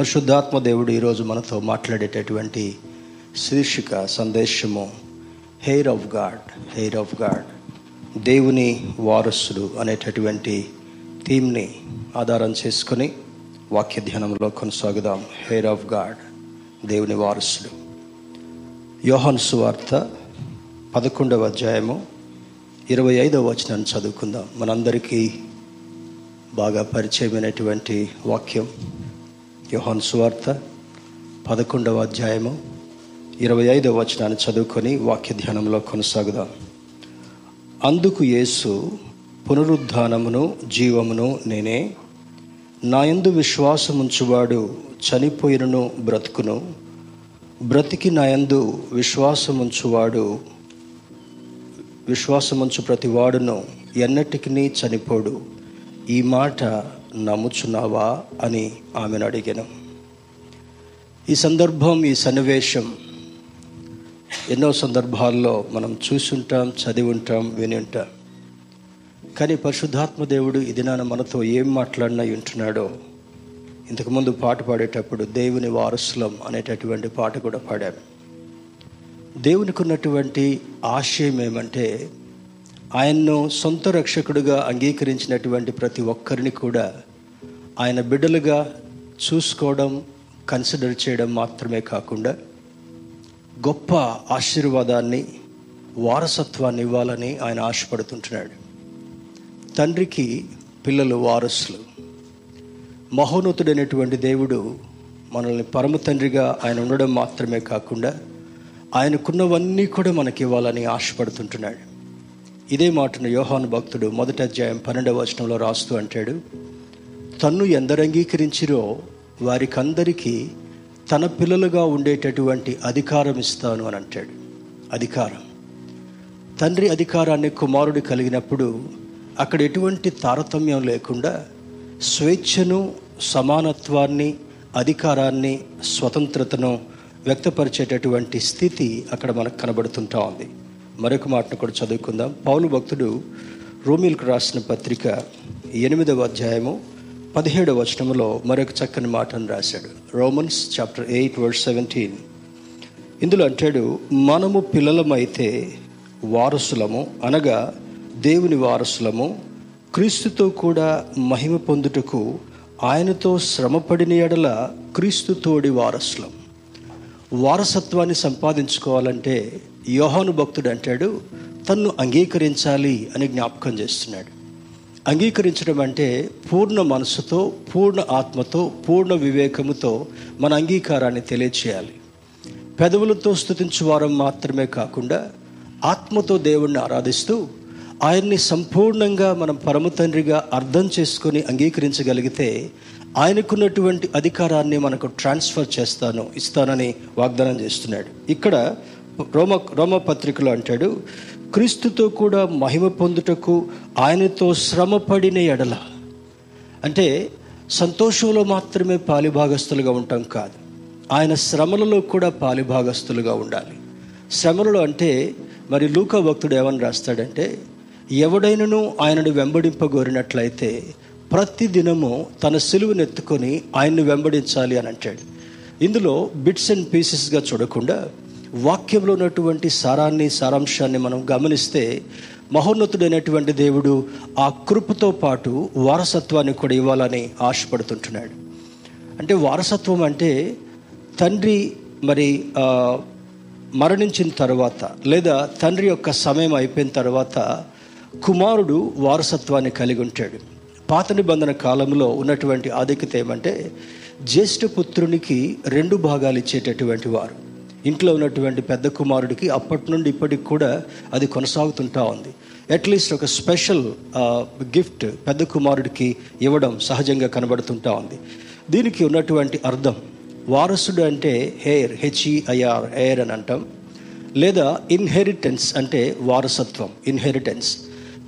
పరిశుద్ధాత్మ దేవుడు ఈరోజు మనతో మాట్లాడేటటువంటి శీర్షిక సందేశము heir of God heir of God దేవుని వారసుడు అనేటటువంటి థీమ్ని ఆధారం చేసుకొని వాక్య ధ్యానంలో కొనసాగుదాం. హెయిర్ ఆఫ్ గాడ్ దేవుని వారసుడు. యోహన్ సువార్త పదకొండవ అధ్యాయము ఇరవై ఐదవ వచనాన్ని చదువుకుందాం. మనందరికీ బాగా పరిచయమైనటువంటి వాక్యం. యోహాను సువార్త పదకొండవ అధ్యాయము ఇరవై ఐదవ వచనాన్ని చదువుకొని వాక్య ధ్యానంలో కొనసాగుదాం. అందుకు యేసు పునరుద్ధానమును జీవమును నేనే నా యందు విశ్వాసముంచువాడు చనిపోయినను బ్రతుకును బ్రతికి నా యందు విశ్వాసముంచువాడు విశ్వాసముంచు ప్రతివాడును ఎన్నటికి చనిపోడు. ఈ మాట నమ్ముచున్నావా అని ఆమెను అడిగాను. ఈ సందర్భం ఈ సన్నివేశం ఎన్నో సందర్భాల్లో మనం చూసుంటాం చదివి ఉంటాం విని ఉంటాం కానీ పరిశుద్ధాత్మ దేవుడు ఇది నాన్న మనతో ఏం మాట్లాడినా వింటున్నాడో ఇంతకుముందు పాట పాడేటప్పుడు దేవుని వారసులం అనేటటువంటి పాట కూడా పాడాం. దేవునికి ఉన్నటువంటి ఆశయం ఏమంటే ఆయన్ను సొంత రక్షకుడుగా అంగీకరించినటువంటి ప్రతి ఒక్కరిని కూడా ఆయన బిడ్డలుగా చూసుకోవడం కన్సిడర్ చేయడం మాత్రమే కాకుండా గొప్ప ఆశీర్వాదాన్ని వారసత్వాన్ని ఇవ్వాలని ఆయన ఆశపడుతుంటున్నాడు. తండ్రికి పిల్లలు వారసులు. మహోన్నతుడైనటువంటి దేవుడు మనల్ని పరమ తండ్రిగా ఆయన ఉండడం మాత్రమే కాకుండా ఆయనకున్నవన్నీ కూడా మనకి ఇవ్వాలని ఆశపడుతుంటున్నాడు. ఇదే మాటను యోహాను భక్తుడు మొదటి అధ్యాయం పన్నెండవ వచనంలో రాస్తూ అంటాడు తన్ను ఎందరు అంగీకరించిరో వారికందరికీ తన పిల్లలుగా ఉండేటటువంటి అధికారం ఇస్తాను అని అంటాడు. అధికారం. తండ్రి అధికారాన్ని కుమారుడు కలిగినప్పుడు అక్కడ ఎటువంటి తారతమ్యం లేకుండా స్వేచ్ఛను సమానత్వాన్ని అధికారాన్ని స్వతంత్రతను వ్యక్తపరిచేటటువంటి స్థితి అక్కడ మనకు కనబడుతుంటా ఉంది. మరొక మాటను కూడా చదువుకుందాం. పౌలు భక్తుడు రోమిల్కు రాసిన పత్రిక ఎనిమిదవ అధ్యాయము పదిహేడవ వచనంలో మరొక చక్కని మాటను రాశాడు. Romans chapter eight word seventeen. ఇందులో అంటాడు మనము పిల్లలమైతే వారసులము అనగా దేవుని వారసులము క్రీస్తుతో కూడా మహిమ పొందుటకు ఆయనతో శ్రమపడిన ఎడల క్రీస్తు తోడి వారసులం. వారసత్వాన్ని సంపాదించుకోవాలంటే యోహాను భక్తుడు అంటాడు తన్ను అంగీకరించాలి అని జ్ఞాపకం చేస్తున్నాడు. అంగీకరించడం అంటే పూర్ణ మనసుతో పూర్ణ ఆత్మతో పూర్ణ వివేకముతో మన అంగీకారాన్ని తెలియచేయాలి. పెదవులతో స్థుతించువారం మాత్రమే కాకుండా ఆత్మతో దేవుణ్ణి ఆరాధిస్తూ ఆయన్ని సంపూర్ణంగా మనం పరమ తండ్రిగా అర్థం చేసుకొని అంగీకరించగలిగితే ఆయనకున్నటువంటి అధికారాన్ని మనకు ట్రాన్స్ఫర్ చేస్తాను ఇస్తానని వాగ్దానం చేస్తున్నాడు. ఇక్కడ రోమ రోమ పత్రికలో అంటాడు క్రీస్తుతో కూడా మహిమ పొందుటకు ఆయనతో శ్రమపడిన ఎడల. అంటే సంతోషంలో మాత్రమే పాలిభాగస్తులుగా ఉంటాం కాదు ఆయన శ్రమలలో కూడా పాలిభాగస్తులుగా ఉండాలి. శ్రమలలో అంటే మరి లూకా భక్తుడు ఏమని రాస్తాడంటే ఎవడైనను ఆయనను వెంబడింపగోరినట్లయితే ప్రతి దినము తన సిలువను ఎత్తుకొని ఆయన్ని వెంబడించాలి అని అంటాడు. ఇందులో బిట్స్ అండ్ పీసెస్గా చూడకుండా వాక్యంలో ఉన్నటువంటి సారాన్ని సారాంశాన్ని మనం గమనిస్తే మహోన్నతుడైనటువంటి దేవుడు ఆ కృపతో పాటు వారసత్వాన్ని కూడా ఇవ్వాలని ఆశపడుతుంటున్నాడు. అంటే వారసత్వం అంటే తండ్రి మరి మరణించిన తర్వాత లేదా తండ్రి యొక్క సమయం అయిపోయిన తర్వాత కుమారుడు వారసత్వాన్ని కలిగి ఉంటాడు. పాత నిబంధన కాలంలో ఉన్నటువంటి ఆధిక్యత ఏమంటే జ్యేష్ఠ పుత్రునికి రెండు భాగాలు ఇచ్చేటటువంటి వారు. ఇంట్లో ఉన్నటువంటి పెద్ద కుమారుడికి అప్పటి నుండి ఇప్పటికి కూడా అది కొనసాగుతుంటా ఉంది. అట్లీస్ట్ ఒక స్పెషల్ గిఫ్ట్ పెద్ద కుమారుడికి ఇవ్వడం సహజంగా కనబడుతుంటా ఉంది. దీనికి ఉన్నటువంటి అర్థం వారసుడు అంటే హెయిర్ హెచ్ఈఐఆర్ హెయిర్ అని అంటాం. లేదా ఇన్హెరిటెన్స్ అంటే వారసత్వం ఇన్హెరిటెన్స్.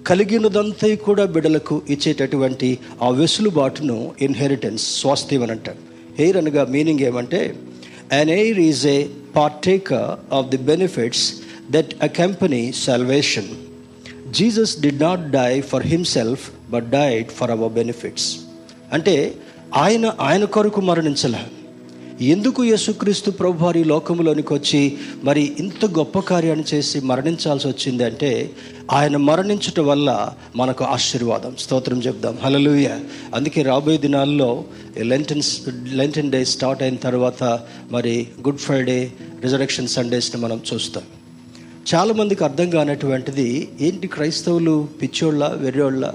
కలిగినదంతా కూడా బిడలకు ఇచ్చేటటువంటి ఆ వెసులుబాటును ఇన్హెరిటెన్స్ స్వాస్థ్యం అని అంటారు. హెయిర్ అనగా మీనింగ్ ఏమంటే an heir is a partaker of the benefits that accompany salvation Jesus did not die for himself but died for our benefits అంటే ఆయన ఆయన కొరకు మరణించలే. ఎందుకు యేసుక్రీస్తు ప్రభు వారి లోకంలోనికి వచ్చి మరి ఇంత గొప్ప కార్యాన్ని చేసి మరణించాల్సి వచ్చింది అంటే ఆయన మరణించటం వల్ల మనకు ఆశీర్వాదం. స్తోత్రం చెప్దాం. హలలుయ అందుకే రాబోయే దినాల్లో లెంటన్ లెంటన్ డే స్టార్ట్ అయిన తర్వాత మరి గుడ్ ఫ్రైడే రిజరక్షన్ సండేస్ని మనం చూస్తాం. చాలామందికి అర్థం కానటువంటిది ఏంటి క్రైస్తవులు పిచ్చోళ్ళ వెర్రోళ్ళ?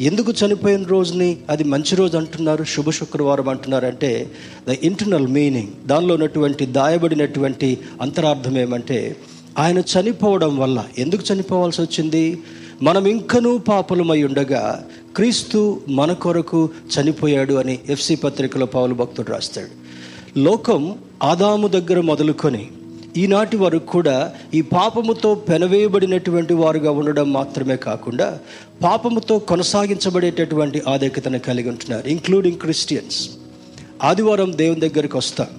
ఎందుకు చనిపోయిన రోజుని అది మంచి రోజు అంటున్నారు శుభ శుక్రవారం అంటున్నారు అంటే ద ఇంటర్నల్ మీనింగ్ దానిలో ఉన్నటువంటి దాయబడినటువంటి అంతరార్థం ఏమంటే ఆయన చనిపోవడం వల్ల ఎందుకు చనిపోవాల్సి వచ్చింది? మనం ఇంకనూ పాపలమై ఉండగా క్రీస్తు మన కొరకు చనిపోయాడు అని ఎఫ్సి పత్రికలో పౌలు భక్తుడు రాస్తాడు. లోకం ఆదాము దగ్గర మొదలుకొని ఈనాటి వరకు కూడా ఈ పాపముతో పెనవేయబడినటువంటి వారుగా ఉండడం మాత్రమే కాకుండా పాపముతో కొనసాగించబడేటటువంటి ఆధిక్యతను కలిగి ఉంటున్నారు ఇంక్లూడింగ్ క్రిస్టియన్స్ ఆదివారం దేవుని దగ్గరికి వస్తాం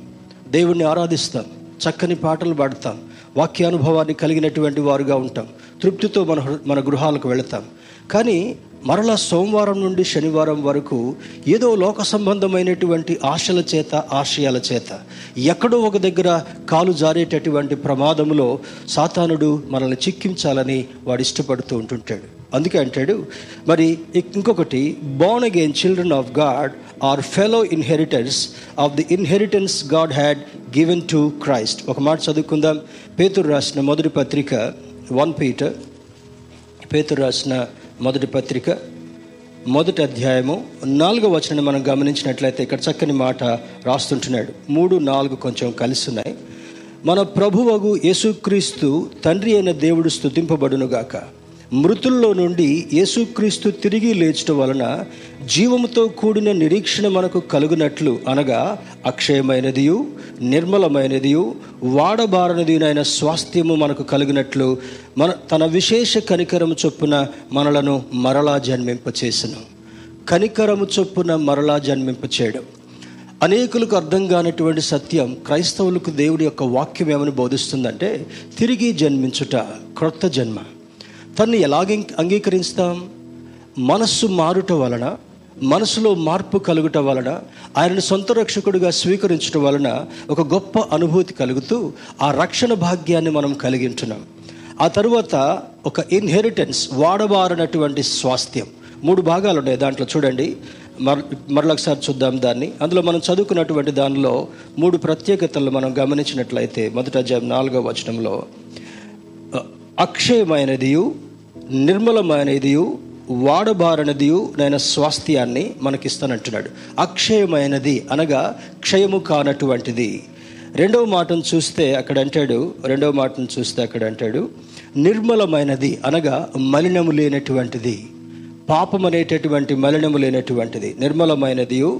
దేవుణ్ణి ఆరాధిస్తాం చక్కని పాటలు పాడతాం వాక్యానుభవాన్ని కలిగినటువంటి వారుగా ఉంటాం తృప్తితో మన మన గృహాలకు వెళతాం. కానీ మరలా సోమవారం నుండి శనివారం వరకు ఏదో లోక సంబంధమైనటువంటి ఆశల చేత ఆశయాల చేత ఎక్కడో ఒక దగ్గర కాలు జారేటటువంటి ప్రమాదంలో సాతానుడు మనల్ని చిక్కించాలని వాడు ఇష్టపడుతూ ఉంటుంటాడు. అందుకే అంటాడు మరి ఇంకొకటి born again children of God are fellow inheritance of the inheritance God had given to Christ ఒక మాట చదువుకుందాం. పేతురు రాసిన మొదటి పత్రిక వన్ పీటర్ పేతురు రాసిన మొదటి పత్రిక మొదటి అధ్యాయము నాలుగో వచనాన్ని మనం గమనించినట్లయితే ఇక్కడ చక్కని మాట రాస్తుంటున్నాడు. మూడు నాలుగు కొంచెం కలుస్తున్నాయి మన ప్రభువగు యేసుక్రీస్తు తండ్రి అయిన దేవుడు స్థుతింపబడునుగాక మృతుల్లో నుండి యేసుక్రీస్తు తిరిగి లేచడం వలన జీవముతో కూడిన నిరీక్షణ మనకు కలుగునట్లు అనగా అక్షయమైనదియు నిర్మలమైనదియు వాడబారనిదినైన స్వాస్థ్యము మనకు కలిగినట్లు మన తన విశేష కనికరము చొప్పున మనలను మరలా జన్మింపచేసను. కనికరము చొప్పున మరలా జన్మింపచేయడం. అనేకులకు అర్థం కానటువంటి సత్యం క్రైస్తవులకు దేవుడి యొక్క వాక్యం ఏమని బోధిస్తుందంటే తిరిగి జన్మించుట క్రొత్త జన్మ. తన్ని ఎలాగ అంగీకరిస్తాం? మనస్సు మారుట వలన మనసులో మార్పు కలుగుట వలన ఆయనను సొంత రక్షకుడిగా స్వీకరించడం వలన ఒక గొప్ప అనుభూతి కలుగుతూ ఆ రక్షణ భాగ్యాన్ని మనం కలిగించున్నాం. ఆ తరువాత ఒక ఇన్హెరిటెన్స్ వాడవారనటువంటి స్వాస్థ్యం. మూడు భాగాలు ఉన్నాయి దాంట్లో చూడండి. మర మరొకసారి చూద్దాం దాన్ని. అందులో మనం చదువుకున్నటువంటి దానిలో మూడు ప్రత్యేకతలు మనం గమనించినట్లయితే మొదట అధ్యాయం నాలుగో వచనంలో అక్షయమైనదియు నిర్మలమైనదియు వాడబారనదియు నేను స్వాస్థ్యాన్ని మనకిస్తానంటున్నాడు. అక్షయమైనది అనగా క్షయము కానటువంటిది. రెండవ మాటను చూస్తే అక్కడ అంటాడు రెండవ మాటను చూస్తే అక్కడ అంటాడు నిర్మలమైనది అనగా మలినము లేనటువంటిది. పాపం అనేటటువంటి మలినము లేనటువంటిది. నిర్మలమైనదియు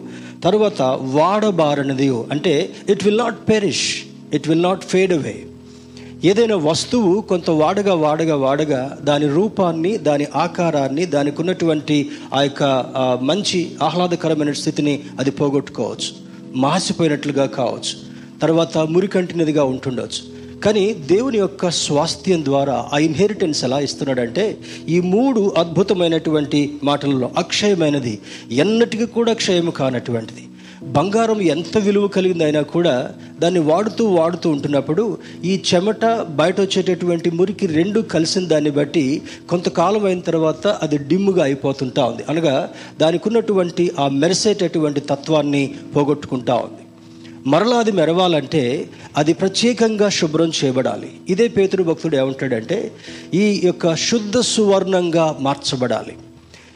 తర్వాత వాడబారనదియు అంటే it will not perish it will not fade away ఏదైనా వస్తువు కొంత వాడగా వాడగా వాడగా దాని రూపాన్ని దాని ఆకారాన్ని దానికి ఉన్నటువంటి ఆ యొక్క మంచి ఆహ్లాదకరమైన స్థితిని అది పోగొట్టుకోవచ్చు. మాసిపోయినట్లుగా కావచ్చు. తర్వాత మురికంటినదిగా ఉంటుండవచ్చు కానీ దేవుని యొక్క స్వాస్థ్యం ద్వారా ఆ ఇన్హెరిటెన్స్ ఎలా ఇస్తున్నాడంటే ఈ మూడు అద్భుతమైనటువంటి మాటలలో అక్షయమైనది ఎన్నటికీ కూడా క్షయము కానటువంటిది. బంగారం ఎంత విలువ కలిగిందైనా కూడా దాన్ని వాడుతూ వాడుతూ ఉంటున్నప్పుడు ఈ చెమట బయట వచ్చేటటువంటి మురికి రెండు కలిసిన దాన్ని బట్టి కొంతకాలం అయిన తర్వాత అది డిమ్ముగా అయిపోతుంటా ఉంది. అనగా దానికి ఉన్నటువంటి ఆ మెరిసేటటువంటి తత్వాన్ని పోగొట్టుకుంటా ఉంది. మరలా అది మెరవాలంటే అది ప్రత్యేకంగా శుభ్రం చేయబడాలి. ఇదే పేతురు భక్తుడు ఏమంటాడంటే ఈ యొక్క శుద్ధ సువర్ణంగా మార్చబడాలి.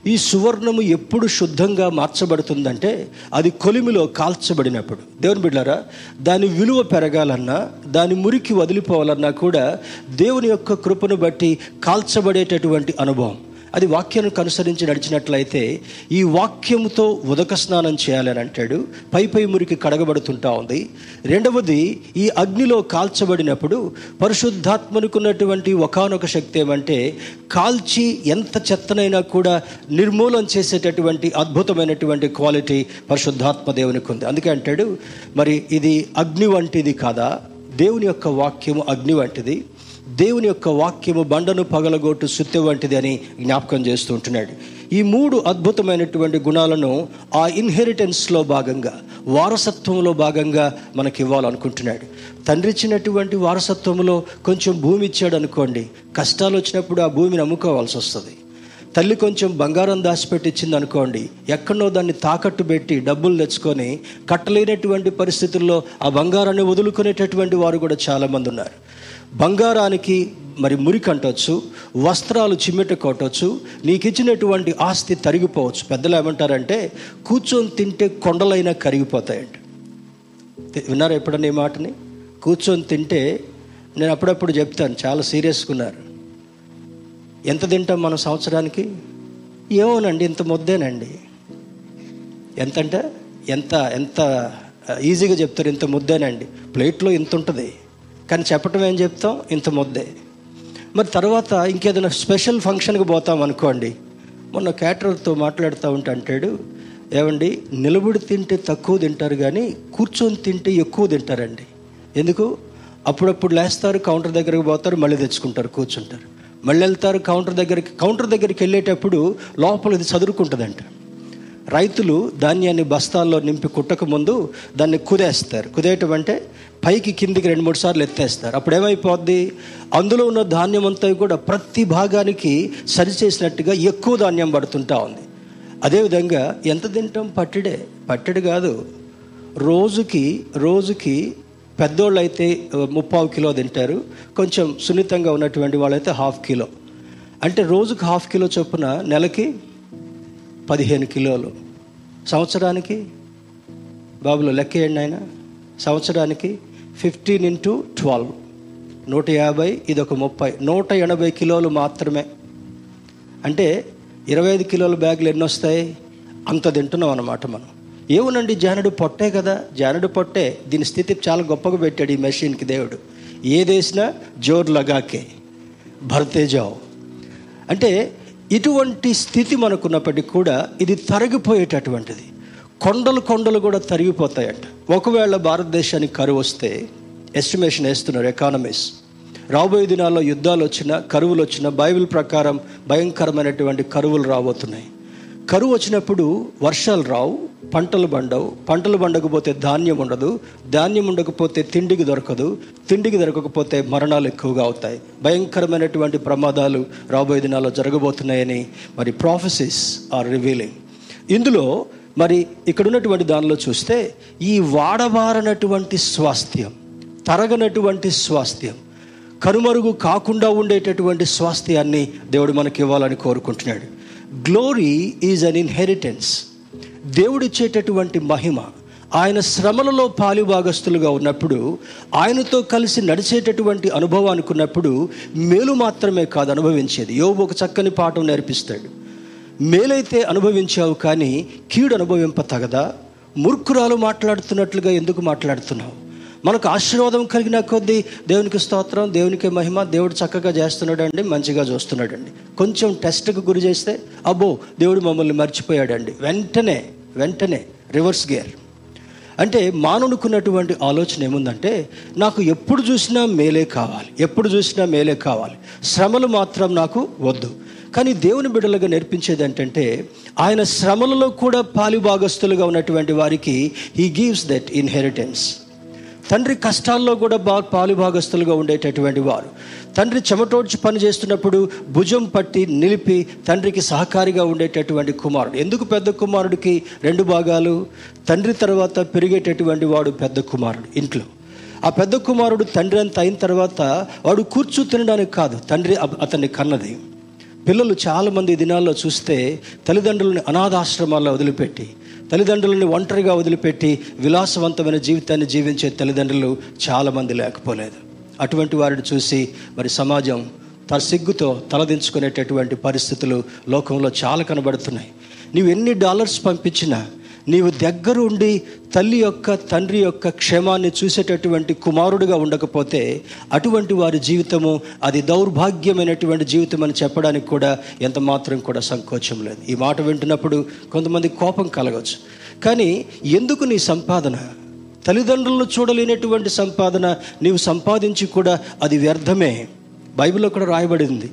ఈ సువర్ణము ఎప్పుడు శుద్ధంగా మార్చబడుతుందంటే అది కొలిమిలో కాల్చబడినప్పుడు. దేవుని బిడ్డారా దాని విలువ పెరగాలన్నా దాని మురికి వదిలిపోవాలన్నా కూడా దేవుని యొక్క కృపను బట్టి కాల్చబడేటటువంటి అనుభవం. అది వాక్యానికి అనుసరించి నడిచినట్లయితే ఈ వాక్యంతో ఉదక స్నానం చేయాలని అంటాడు. పై పై మురికి కడగబడుతుంటా ఉంది. రెండవది ఈ అగ్నిలో కాల్చబడినప్పుడు పరిశుద్ధాత్మనుకున్నటువంటి ఒకనొక శక్తి ఏమంటే కాల్చి ఎంత చెత్తనైనా కూడా నిర్మూలన చేసేటటువంటి అద్భుతమైనటువంటి క్వాలిటీ పరిశుద్ధాత్మ దేవునికి ఉంది. అందుకే అంటాడు మరి ఇది అగ్ని వంటిది కాదా? దేవుని యొక్క వాక్యము అగ్ని వంటిది. దేవుని యొక్క వాక్యము బండను పగలగొట్టు సుత్తె వంటిది అని జ్ఞాపకం చేస్తూ ఉంటున్నాడు. ఈ మూడు అద్భుతమైనటువంటి గుణాలను ఆ ఇన్హెరిటెన్స్లో భాగంగా వారసత్వంలో భాగంగా మనకి ఇవ్వాలనుకుంటున్నాడు. తండ్రి ఇచ్చినటువంటి వారసత్వంలో కొంచెం భూమి ఇచ్చాడు అనుకోండి కష్టాలు వచ్చినప్పుడు ఆ భూమిని అమ్ముకోవాల్సి వస్తుంది. తల్లి కొంచెం బంగారం దాచిపెట్టించింది అనుకోండి ఎక్కడో దాన్ని తాకట్టు పెట్టి డబ్బులు తెచ్చుకొని కట్టలేనటువంటి పరిస్థితుల్లో ఆ బంగారాన్ని వదులుకునేటటువంటి వారు కూడా చాలామంది ఉన్నారు. బంగారానికి మరి మురికి వస్త్రాలు చిమ్మెట కొట్టవచ్చు నీకు ఇచ్చినటువంటి ఆస్తి తరిగిపోవచ్చు. పెద్దలు ఏమంటారంటే కూర్చొని తింటే కొండలైనా కరిగిపోతాయండి విన్నారా ఎప్పుడన్నా ఈ మాటని? కూర్చొని తింటే నేను అప్పుడప్పుడు చెప్తాను చాలా సీరియస్గా ఉన్నారు. ఎంత తింటాం మనం సంవత్సరానికి? ఏమోనండి ఇంత ముద్దేనండి. ఎంతంటే ఎంత ఎంత ఈజీగా చెప్తారు ఇంత ముద్దేనండి. ప్లేట్లో ఇంత ఉంటుంది. కానీ చెప్పటం ఏం చెప్తాం? ఇంత ముద్దే. మరి తర్వాత ఇంకేదైనా స్పెషల్ ఫంక్షన్కి పోతాం అనుకోండి. మొన్న క్యాటరర్తో మాట్లాడుతూ ఉంటే అంటాడు ఏమండి నిలబడి తింటే తక్కువ తింటారు కానీ కూర్చొని తింటే ఎక్కువ తింటారండి. ఎందుకు? అప్పుడప్పుడు లేస్తారు కౌంటర్ దగ్గరికి పోతారు మళ్ళీ తెచ్చుకుంటారు కూర్చుంటారు. మళ్ళీ వెళ్తారు కౌంటర్ దగ్గరికి కౌంటర్ దగ్గరికి వెళ్ళేటప్పుడు లోపల ఇది చదురుకుంటుందంట. రైతులు ధాన్యాన్ని బస్తాల్లో నింపి కుట్టక ముందు దాన్ని కుదేస్తారు. కుదేయటం అంటే పైకి కిందికి రెండు మూడు సార్లు ఎత్తేస్తారు. అప్పుడు ఏమైపోద్ది? అందులో ఉన్న ధాన్యం అంతా కూడా ప్రతి భాగానికి సరిచేసినట్టుగా ఎక్కువ ధాన్యం పడుతుంటా ఉంది. అదేవిధంగా ఎంత తింటాం? పట్టెడే. పట్టిడి కాదు. రోజుకి రోజుకి పెద్దోళ్ళు అయితే ముప్పావు కిలో తింటారు. కొంచెం సున్నితంగా ఉన్నటువంటి వాళ్ళైతే హాఫ్ కిలో. అంటే రోజుకి హాఫ్ కిలో చొప్పున నెలకి పదిహేను కిలోలు. సంవత్సరానికి బాబులో లెక్కేయండి ఆయన సంవత్సరానికి ఫిఫ్టీన్ ఇంటూ ట్వెల్వ్. నూట యాభై ఇది ఒక ముప్పై. నూట ఎనభై కిలోలు మాత్రమే. అంటే ఇరవై ఐదు కిలోల బ్యాగులు ఎన్ని వస్తాయి? అంత తింటున్నాం అన్నమాట మనం. ఏమునండి జానుడు పొట్టే కదా. జానుడు పొట్టే దీని స్థితి చాలా గొప్పగా పెట్టాడు ఈ మెషిన్కి దేవుడు. ఏదేసినా జోర్ లగాకే. భర్తే జావ్ అంటే ఇటువంటి స్థితి మనకున్నప్పటికీ కూడా ఇది తరిగిపోయేటటువంటిది. కొండలు కొండలు కూడా తరిగిపోతాయంట. ఒకవేళ భారతదేశానికి కరువు వస్తే ఎస్టిమేషన్ వేస్తున్నారు ఎకానమీస్ రాబోయే దినాల్లో యుద్ధాలు వచ్చినా కరువులు వచ్చినా బైబిల్ ప్రకారం భయంకరమైనటువంటి కరువులు రాబోతున్నాయి. కరువు వచ్చినప్పుడు వర్షాలు రావు పంటలు పండవు. పంటలు పండకపోతే ధాన్యం ఉండదు. ధాన్యం ఉండకపోతే తిండికి దొరకదు. తిండికి దొరకకపోతే మరణాలు ఎక్కువగా అవుతాయి. భయంకరమైనటువంటి ప్రమాదాలు రాబోయే దినాల్లో జరగబోతున్నాయని మరి ప్రాఫెసెస్ ఆర్ రివీలింగ్ ఇందులో మరి ఇక్కడ ఉన్నటువంటి దానిలో చూస్తే ఈ వాడబారనటువంటి స్వాస్థ్యం తరగనటువంటి స్వాస్థ్యం కనుమరుగు కాకుండా ఉండేటటువంటి స్వాస్థ్యాన్ని దేవుడు మనకి ఇవ్వాలని కోరుకుంటున్నాడు. గ్లోరీ ఈజ్ అన్ ఇన్హెరిటెన్స్ దేవుడిచ్చేటటువంటి మహిమ. ఆయన శ్రమలలో పాలుభాగస్తులుగా ఉన్నప్పుడు ఆయనతో కలిసి నడిచేటటువంటి అనుభవానికి ఉన్నప్పుడు మేలు మాత్రమే కాదు అనుభవించేది. యోబు ఒక చక్కని పాఠం నేర్పిస్తాడు. మేలైతే అనుభవించావు కానీ కీడు అనుభవింప తగదా? మూర్ఖురాలు మాట్లాడుతున్నట్లుగా ఎందుకు మాట్లాడుతున్నావు? మనకు ఆశీర్వాదం కలిగిన కొద్దీ దేవునికి స్తోత్రం దేవునికి మహిమ దేవుడు చక్కగా చేస్తున్నాడండి మంచిగా చూస్తున్నాడండి. కొంచెం టెస్ట్కి గురి చేస్తే అబ్బో దేవుడు మమ్మల్ని మర్చిపోయాడండి. వెంటనే వెంటనే రివర్స్ గేర్. అంటే మానవునుకున్నటువంటి ఆలోచన ఏముందంటే నాకు ఎప్పుడు చూసినా మేలే కావాలి ఎప్పుడు చూసినా మేలే కావాలి. శ్రమలు మాత్రం నాకు వద్దు. కానీ దేవుని బిడ్డలుగా నేర్పించేది ఏంటంటే ఆయన శ్రమలలో కూడా పాలిభాగస్తులుగా ఉన్నటువంటి వారికి హీ గివ్స్ దట్ ఇన్హెరిటెన్స్ తండ్రి కష్టాల్లో కూడా బా పాలుభాగస్తులుగా ఉండేటటువంటి వారు. తండ్రి చెమటోడ్చి పని చేస్తున్నప్పుడు భుజం పట్టి నిలిపి తండ్రికి సహకారిగా ఉండేటటువంటి కుమారుడు. ఎందుకు పెద్ద కుమారుడికి రెండు భాగాలు? తండ్రి తర్వాత పెరిగేటటువంటి వాడు పెద్ద కుమారుడు ఇంట్లో. ఆ పెద్ద కుమారుడు తండ్రి అంత అయిన తర్వాత వాడు కూర్చు తినడానికి కాదు తండ్రి అతన్ని కన్నది. పిల్లలు చాలామంది దినాల్లో చూస్తే తల్లిదండ్రులను అనాథాశ్రమాల్లో వదిలిపెట్టి తల్లిదండ్రులను ఒంటరిగా వదిలిపెట్టి విలాసవంతమైన జీవితాన్ని జీవించే తల్లిదండ్రులు చాలామంది లేకపోలేదు. అటువంటి వారిని చూసి మరి సమాజం తన సిగ్గుతో తలదించుకునేటటువంటి పరిస్థితులు లోకంలో చాలా కనబడుతున్నాయి. నీవు ఎన్ని డాలర్స్ పంపించినా నీవు దగ్గరుండి తల్లి యొక్క తండ్రి యొక్క క్షేమాన్ని చూసేటటువంటి కుమారుడుగా ఉండకపోతే అటువంటి వారి జీవితము అది దౌర్భాగ్యమైనటువంటి జీవితం అని చెప్పడానికి కూడా ఎంత మాత్రం కూడా సంకోచం లేదు. ఈ మాట వింటున్నప్పుడు కొంతమంది కోపం కలగవచ్చు కానీ ఎందుకు నీ సంపాదన? తల్లిదండ్రులను చూడలేనటువంటి సంపాదన నీవు సంపాదించి కూడా అది వ్యర్థమే. బైబిల్లో కూడా రాయబడింది.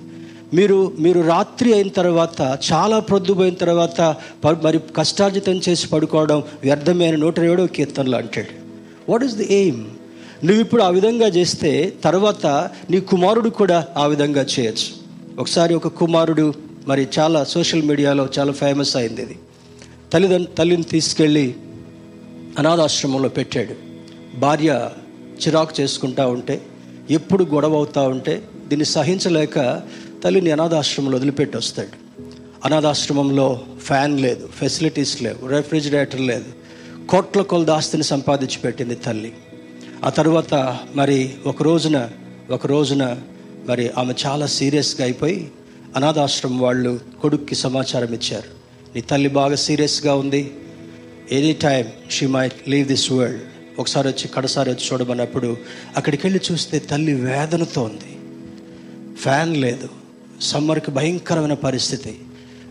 మీరు మీరు రాత్రి అయిన తర్వాత చాలా ప్రొద్దుపోయిన తర్వాత ప- మరి కష్టార్జితం చేసి పడుకోవడం వ్యర్థమైన నూట ఏడో కీర్తనలు అంటాడు. వాట్ ఈస్ ది ఎయిమ్ నువ్వు ఇప్పుడు ఆ విధంగా చేస్తే తర్వాత నీ కుమారుడు కూడా ఆ విధంగా చేయొచ్చు. ఒకసారి ఒక కుమారుడు మరి చాలా సోషల్ మీడియాలో చాలా ఫేమస్ అయింది ఇది. తల్లిదండ్రు తల్లిని తీసుకెళ్ళి అనాథాశ్రమంలో పెట్టాడు. భార్య చిరాకు చేసుకుంటా ఉంటే ఎప్పుడు గొడవ అవుతూ ఉంటే దీన్ని సహించలేక తల్లిని అనాథాశ్రమంలో వదిలిపెట్టి వస్తాడు. అనాథాశ్రమంలో ఫ్యాన్ లేదు ఫెసిలిటీస్ లేవు రెఫ్రిజిరేటర్ లేదు. కోట్ల కొలది ఆస్తిని సంపాదించి పెట్టింది తల్లి. ఆ తర్వాత మరి ఒక రోజున ఒక రోజున మరి ఆమె చాలా సీరియస్గా అయిపోయి అనాథాశ్రమం వాళ్ళు కొడుక్కి సమాచారం ఇచ్చారు. నీ తల్లి బాగా సీరియస్గా ఉంది. Any time she might leave this world. ఒకసారి వచ్చి కడసారి వచ్చి చూడమన్నప్పుడు అక్కడికి వెళ్ళి చూస్తే తల్లి వేదనతో ఉంది. ఫ్యాన్ లేదు సమ్మర్కి భయంకరమైన పరిస్థితి.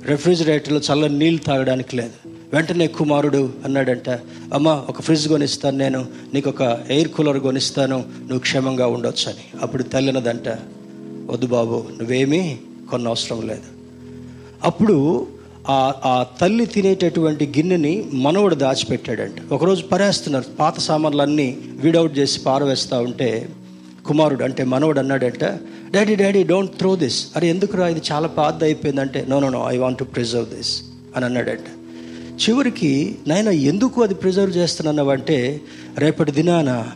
రెఫ్రిజిరేటర్లో చల్లని నీళ్ళు తాగడానికి లేదు. వెంటనే కుమారుడు అన్నాడంట అమ్మ ఒక ఫ్రిడ్జ్ కొనిస్తాను నేను నీకు ఒక ఎయిర్ కూలర్ కొనిస్తాను నువ్వు క్షేమంగా ఉండొచ్చు అని. అప్పుడు తల్లినదంట వద్దు బాబు నువ్వేమీ కొన్న అవసరం లేదు. అప్పుడు ఆ ఆ తల్లి తినేటటువంటి గిన్నెని మనవడు దాచిపెట్టాడంట. ఒకరోజు పరేస్తున్నారు పాత సామాన్లన్నీ వీడౌట్ చేసి పారవేస్తూ ఉంటే కుమారుడు అంటే మనవడు అన్నాడంట daddy daddy don't throw this అరే ఎందుకురా? ఇది చాలా పాత అయిపోయిందంటే no no no I want to preserve this అని అన్నాడంట. చివరికి నాయన ఎందుకు అది ప్రిజర్వ్ చేస్తున్నావంటే రేపటి దినాన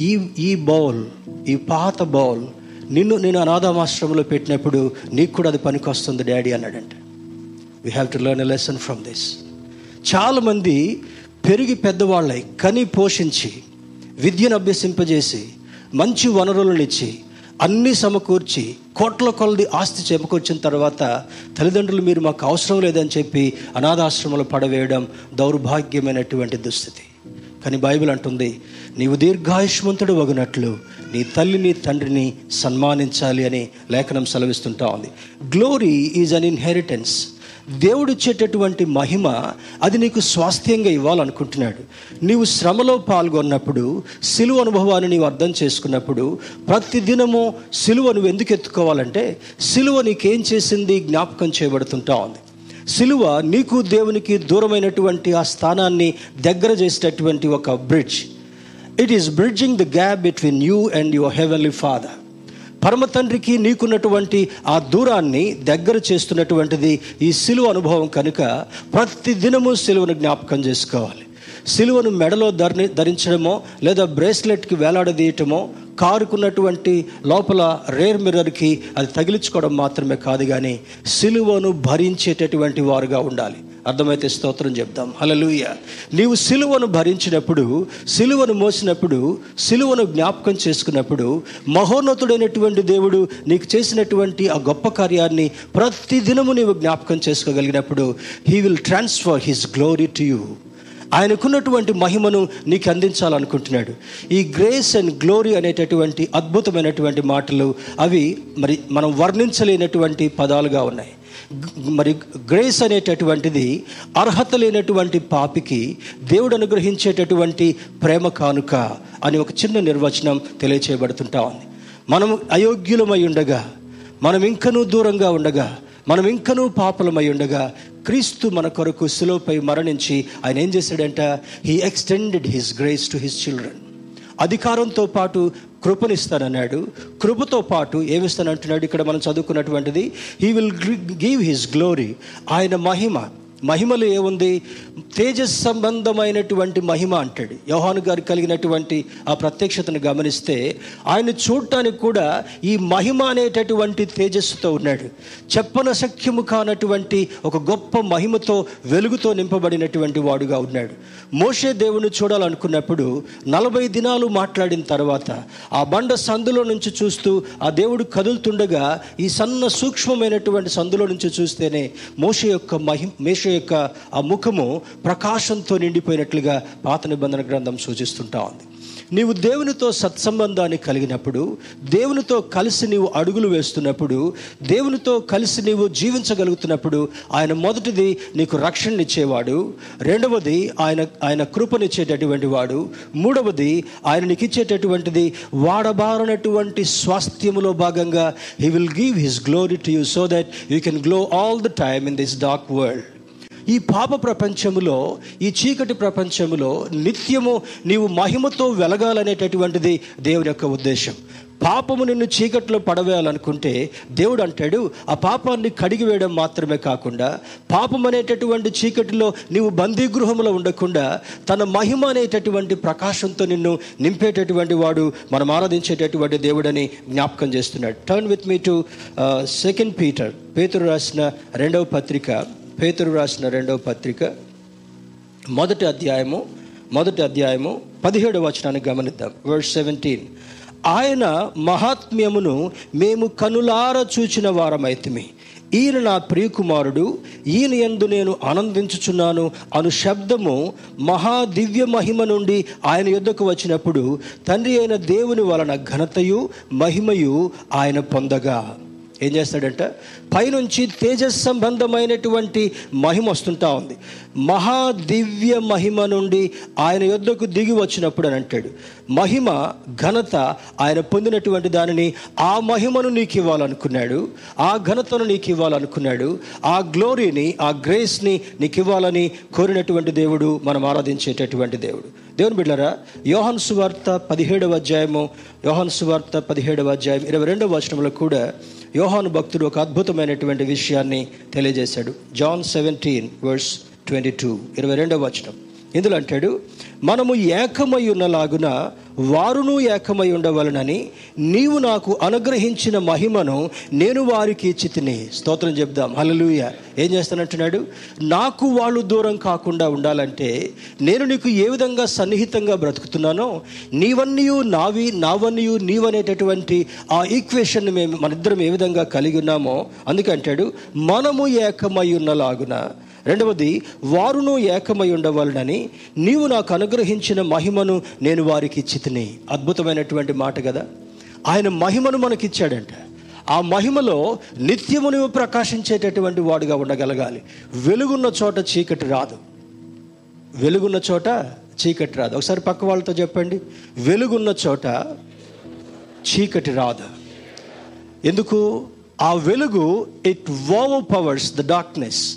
ఈ ఈ బౌల్ ఈ పాత బౌల్ నిన్ను నేను అనాథామాశ్రమంలో పెట్టినప్పుడు నీకు కూడా అది పనికొస్తుంది డాడీ అన్నాడంట. We have to learn a lesson from this చాలామంది పెరిగి పెద్దవాళ్ళై కని పోషించి విద్యను అభ్యసింపజేసి మంచి వనరులను ఇచ్చి అన్నీ సమకూర్చి కోట్ల కొలది ఆస్తి చేపకొచ్చిన తర్వాత తల్లిదండ్రులు మీరు మాకు అవసరం లేదని చెప్పి అనాథాశ్రమంలో పడవేయడం దౌర్భాగ్యమైనటువంటి దుస్థితి. కానీ బైబిల్ అంటుంది నీవు దీర్ఘాయుష్మంతుడు వగినట్లు నీ తల్లిని తండ్రిని సన్మానించాలి అని లేఖనం సెలవిస్తుంటా ఉంది. గ్లోరీ ఈజ్ అన్ ఇన్హెరిటెన్స్ దేవుడిచ్చేటటువంటి మహిమ అది నీకు స్వాస్థ్యంగా ఇవ్వాలనుకుంటున్నాడు. నీవు శ్రమలో పాల్గొన్నప్పుడు సిలువ అనుభవాన్ని నీవు అర్థం చేసుకున్నప్పుడు ప్రతి దినము సిలువ నువ్వు ఎందుకు ఎత్తుకోవాలంటే సిలువ నీకేం చేసింది జ్ఞాపకం చేయబడుతుంటా ఉంది. సిలువ నీకు దేవునికి దూరమైనటువంటి ఆ స్థానాన్ని దగ్గర చేసేటటువంటి ఒక bridge it is bridging the gap between you and your heavenly father పరమ తండ్రికి నీకున్నటువంటి ఆ దూరాన్ని దగ్గర చేస్తున్నటువంటిది ఈ సిలువ అనుభవం కనుక ప్రతి దినము సిలువను జ్ఞాపకం చేసుకోవాలి. సిలువను మెడలో ధరి ధరించడమో లేదా బ్రేస్లెట్కి వేలాడదీయటమో కారుకున్నటువంటి లోపల రేర్ మిర్రర్కి అది తగిలించుకోవడం మాత్రమే కాదు కానీ సిలువను భరించేటటువంటి వారుగా ఉండాలి. అర్థమైతే స్తోత్రం చెప్దాం. హలలుయ నీవు సిలువను భరించినప్పుడు సిలువను మోసినప్పుడు సిలువను జ్ఞాపకం చేసుకున్నప్పుడు మహోన్నతుడైనటువంటి దేవుడు నీకు చేసినటువంటి ఆ గొప్ప కార్యాన్ని ప్రతి దినము నీవు జ్ఞాపకం చేసుకోగలిగినప్పుడు he will transfer his glory to you ఆయనకున్నటువంటి మహిమను నీకు అందించాలనుకుంటున్నాడు. ఈ గ్రేస్ అండ్ గ్లోరీ అనేటటువంటి అద్భుతమైనటువంటి మాటలు అవి మరి మనం వర్ణించలేనటువంటి పదాలుగా ఉన్నాయి. మరి గ్రేస్ అనేటటువంటిది అర్హత లేనటువంటి పాపికి దేవుడు అనుగ్రహించేటటువంటి ప్రేమ కానుక అని ఒక చిన్న నిర్వచనం తెలియచేయబడుతుంటా ఉంది. మనం అయోగ్యులమై ఉండగా మనం ఇంకనూ దూరంగా ఉండగా మనం ఇంకనూ పాపలమై ఉండగా క్రీస్తు మన కొరకు సులోపై మరణించి ఆయన ఏం చేశాడంట? He extended his grace to his children అధికారంతో పాటు కృపనిస్తానన్నాడు. కృపతో పాటు ఏమిస్తానంటున్నాడు? ఇక్కడ మనం చదువుకున్నటువంటిది he will give his glory ఆయన మహిమ మహిమలు ఏముంది? తేజస్ సంబంధమైనటువంటి మహిమ అంటాడు. యోహాను గారు కలిగినటువంటి ఆ ప్రత్యక్షతను గమనిస్తే ఆయన చూడటానికి కూడా ఈ మహిమ అనేటటువంటి తేజస్సుతో ఉన్నాడు. చెప్పన శక్యము కానటువంటి ఒక గొప్ప మహిమతో వెలుగుతో నింపబడినటువంటి వాడుగా ఉన్నాడు. మోషే దేవుని చూడాలనుకున్నప్పుడు నలభై దినాలు మాట్లాడిన తర్వాత ఆ బండ సందులో నుంచి చూస్తూ ఆ దేవుడు కదులుతుండగా ఈ సన్న సూక్ష్మమైనటువంటి సందులో నుంచి చూస్తేనే మోషే యొక్క మహిమ మేష యొక్క ఆ ముఖము ప్రకాశంతో నిండిపోయినట్లుగా పాత నిబంధన గ్రంథం సూచిస్తుంటా ఉంది. నీవు దేవునితో సత్సంబంధాన్ని కలిగినప్పుడు దేవునితో కలిసి నీవు అడుగులు వేస్తున్నప్పుడు దేవునితో కలిసి నీవు జీవించగలుగుతున్నప్పుడు ఆయన మొదటిది నీకు రక్షణనిచ్చేవాడు రెండవది ఆయన ఆయన కృపనిచ్చేటటువంటి వాడు మూడవది ఆయన నీకు ఇచ్చేటటువంటిది వాడబారనటువంటి స్వాస్థ్యములో భాగంగా he will give his glory to you so that you can glow all the time in this dark world ఈ పాప ప్రపంచములో ఈ చీకటి ప్రపంచములో నిత్యము నీవు మహిమతో వెలగాలనేటటువంటిది దేవుని యొక్క ఉద్దేశం. పాపము నిన్ను చీకట్లో పడవేయాలనుకుంటే దేవుడు అంటాడు ఆ పాపాన్ని కడిగివేయడం మాత్రమే కాకుండా పాపం అనేటటువంటి చీకటిలో నీవు బందీగృహంలో ఉండకుండా తన మహిమ అనేటటువంటి ప్రకాశంతో నిన్ను నింపేటటువంటి వాడు మనం ఆరాధించేటటువంటి దేవుడని జ్ఞాపకం చేస్తున్నాడు. Turn with me to second Peter పేతురు రాసిన రెండవ పత్రిక. పేతురు రాసిన రెండవ పత్రిక మొదటి అధ్యాయము మొదటి అధ్యాయము పదిహేడు వచనాన్ని గమనిద్దాం. వర్డ్ సెవెంటీన్ ఆయన మహాత్మ్యమును మేము కనులార చూచిన వారమైతిమి. ఈయన నా ప్రియకుమారుడు ఈయన ఎందు నేను ఆనందించుచున్నాను అను శబ్దము మహా దివ్య మహిమ నుండి ఆయన యుద్ధకు వచ్చినప్పుడు తండ్రి అయిన దేవుని వలన ఘనతయు మహిమయు ఆయన పొందగా. ఏం చేస్తాడంట? పైనుంచి తేజస్ సంబంధమైనటువంటి మహిమ వస్తుంటా ఉంది. మహా దివ్య మహిమ నుండి ఆయన యుద్ధకు దిగి వచ్చినప్పుడు అని అంటాడు. మహిమ ఘనత ఆయన పొందినటువంటి దానిని ఆ మహిమను నీకు ఇవ్వాలనుకున్నాడు. ఆ ఘనతను నీకు ఇవ్వాలనుకున్నాడు. ఆ గ్లోరీని ఆ గ్రేస్ని నీకు ఇవ్వాలని కోరినటువంటి దేవుడు మనం ఆరాధించేటటువంటి దేవుడు. దేవుని బిడ్డరా యోహన్ సువార్త పదిహేడవ అధ్యాయము యోహన్ సువార్త పదిహేడవ అధ్యాయం ఇరవై రెండవ వచనంలో కూడా యోహాను భక్తుడు ఒక అద్భుతమైనటువంటి విషయాన్ని తెలియజేశాడు. John seventeen verse twenty two ఇరవై రెండవ వచనం. ఇందులో అంటాడు మనము ఏకమై ఉన్నలాగున వారును ఏకమై ఉండవలనని నీవు నాకు అనుగ్రహించిన మహిమను నేను వారికి చితిని స్తోత్రం చెప్దాం. హలలుయ ఏం చేస్తానంటున్నాడు? నాకు వాళ్ళు దూరం కాకుండా ఉండాలంటే నేను నీకు ఏ విధంగా సన్నిహితంగా బ్రతుకుతున్నానో నీవన్నీయు నావి నావన్నీయు నీవనేటటువంటి ఆ ఈక్వేషన్ మేము మనిద్దరం ఏ విధంగా కలిగి ఉన్నామో అందుకంటాడు మనము ఏకమై ఉన్నలాగున రెండవది వారును ఏకమై ఉండవాలని నీవు నాకు అనుగ్రహించిన మహిమను నేను వారికి ఇచ్చితిని. అద్భుతమైనటువంటి మాట కదా. ఆయన మహిమను మనకి ఇచ్చాడంట ఆ మహిమలో నిత్యము నువ్వు ప్రకాశించేటటువంటి వాడుగా ఉండగలగాలి. వెలుగున్న చోట చీకటి రాదు. వెలుగున్న చోట చీకటి రాదు. ఒకసారి పక్క వాళ్ళతో చెప్పండి. వెలుగున్న చోట చీకటి రాదు. ఎందుకు? ఆ వెలుగు it overpowers the darkness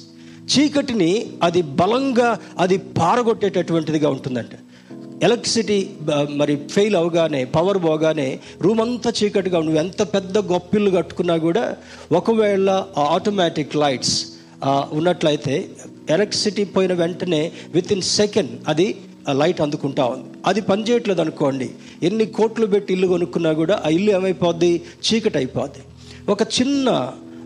చీకటిని అది బలంగా అది పారగొట్టేటటువంటిదిగా ఉంటుందంట. ఎలక్ట్రిసిటీ మరి ఫెయిల్ అవగానే పవర్ పోగానే రూమ్ అంతా చీకటిగా నువ్వు ఎంత పెద్ద గొప్పిల్లు కట్టుకున్నా కూడా ఒకవేళ ఆటోమేటిక్ లైట్స్ ఉన్నట్లయితే ఎలక్ట్రిసిటీ పోయిన వెంటనే విత్ ఇన్ సెకండ్ అది లైట్ అందుకుంటా ఉంది. అది పనిచేయట్లేదు అనుకోండి. ఎన్ని కోట్లు పెట్టి ఇల్లు కొనుక్కున్నా కూడా ఆ ఇల్లు ఏమైపోద్ది? చీకటి అయిపోద్ది ఒక చిన్న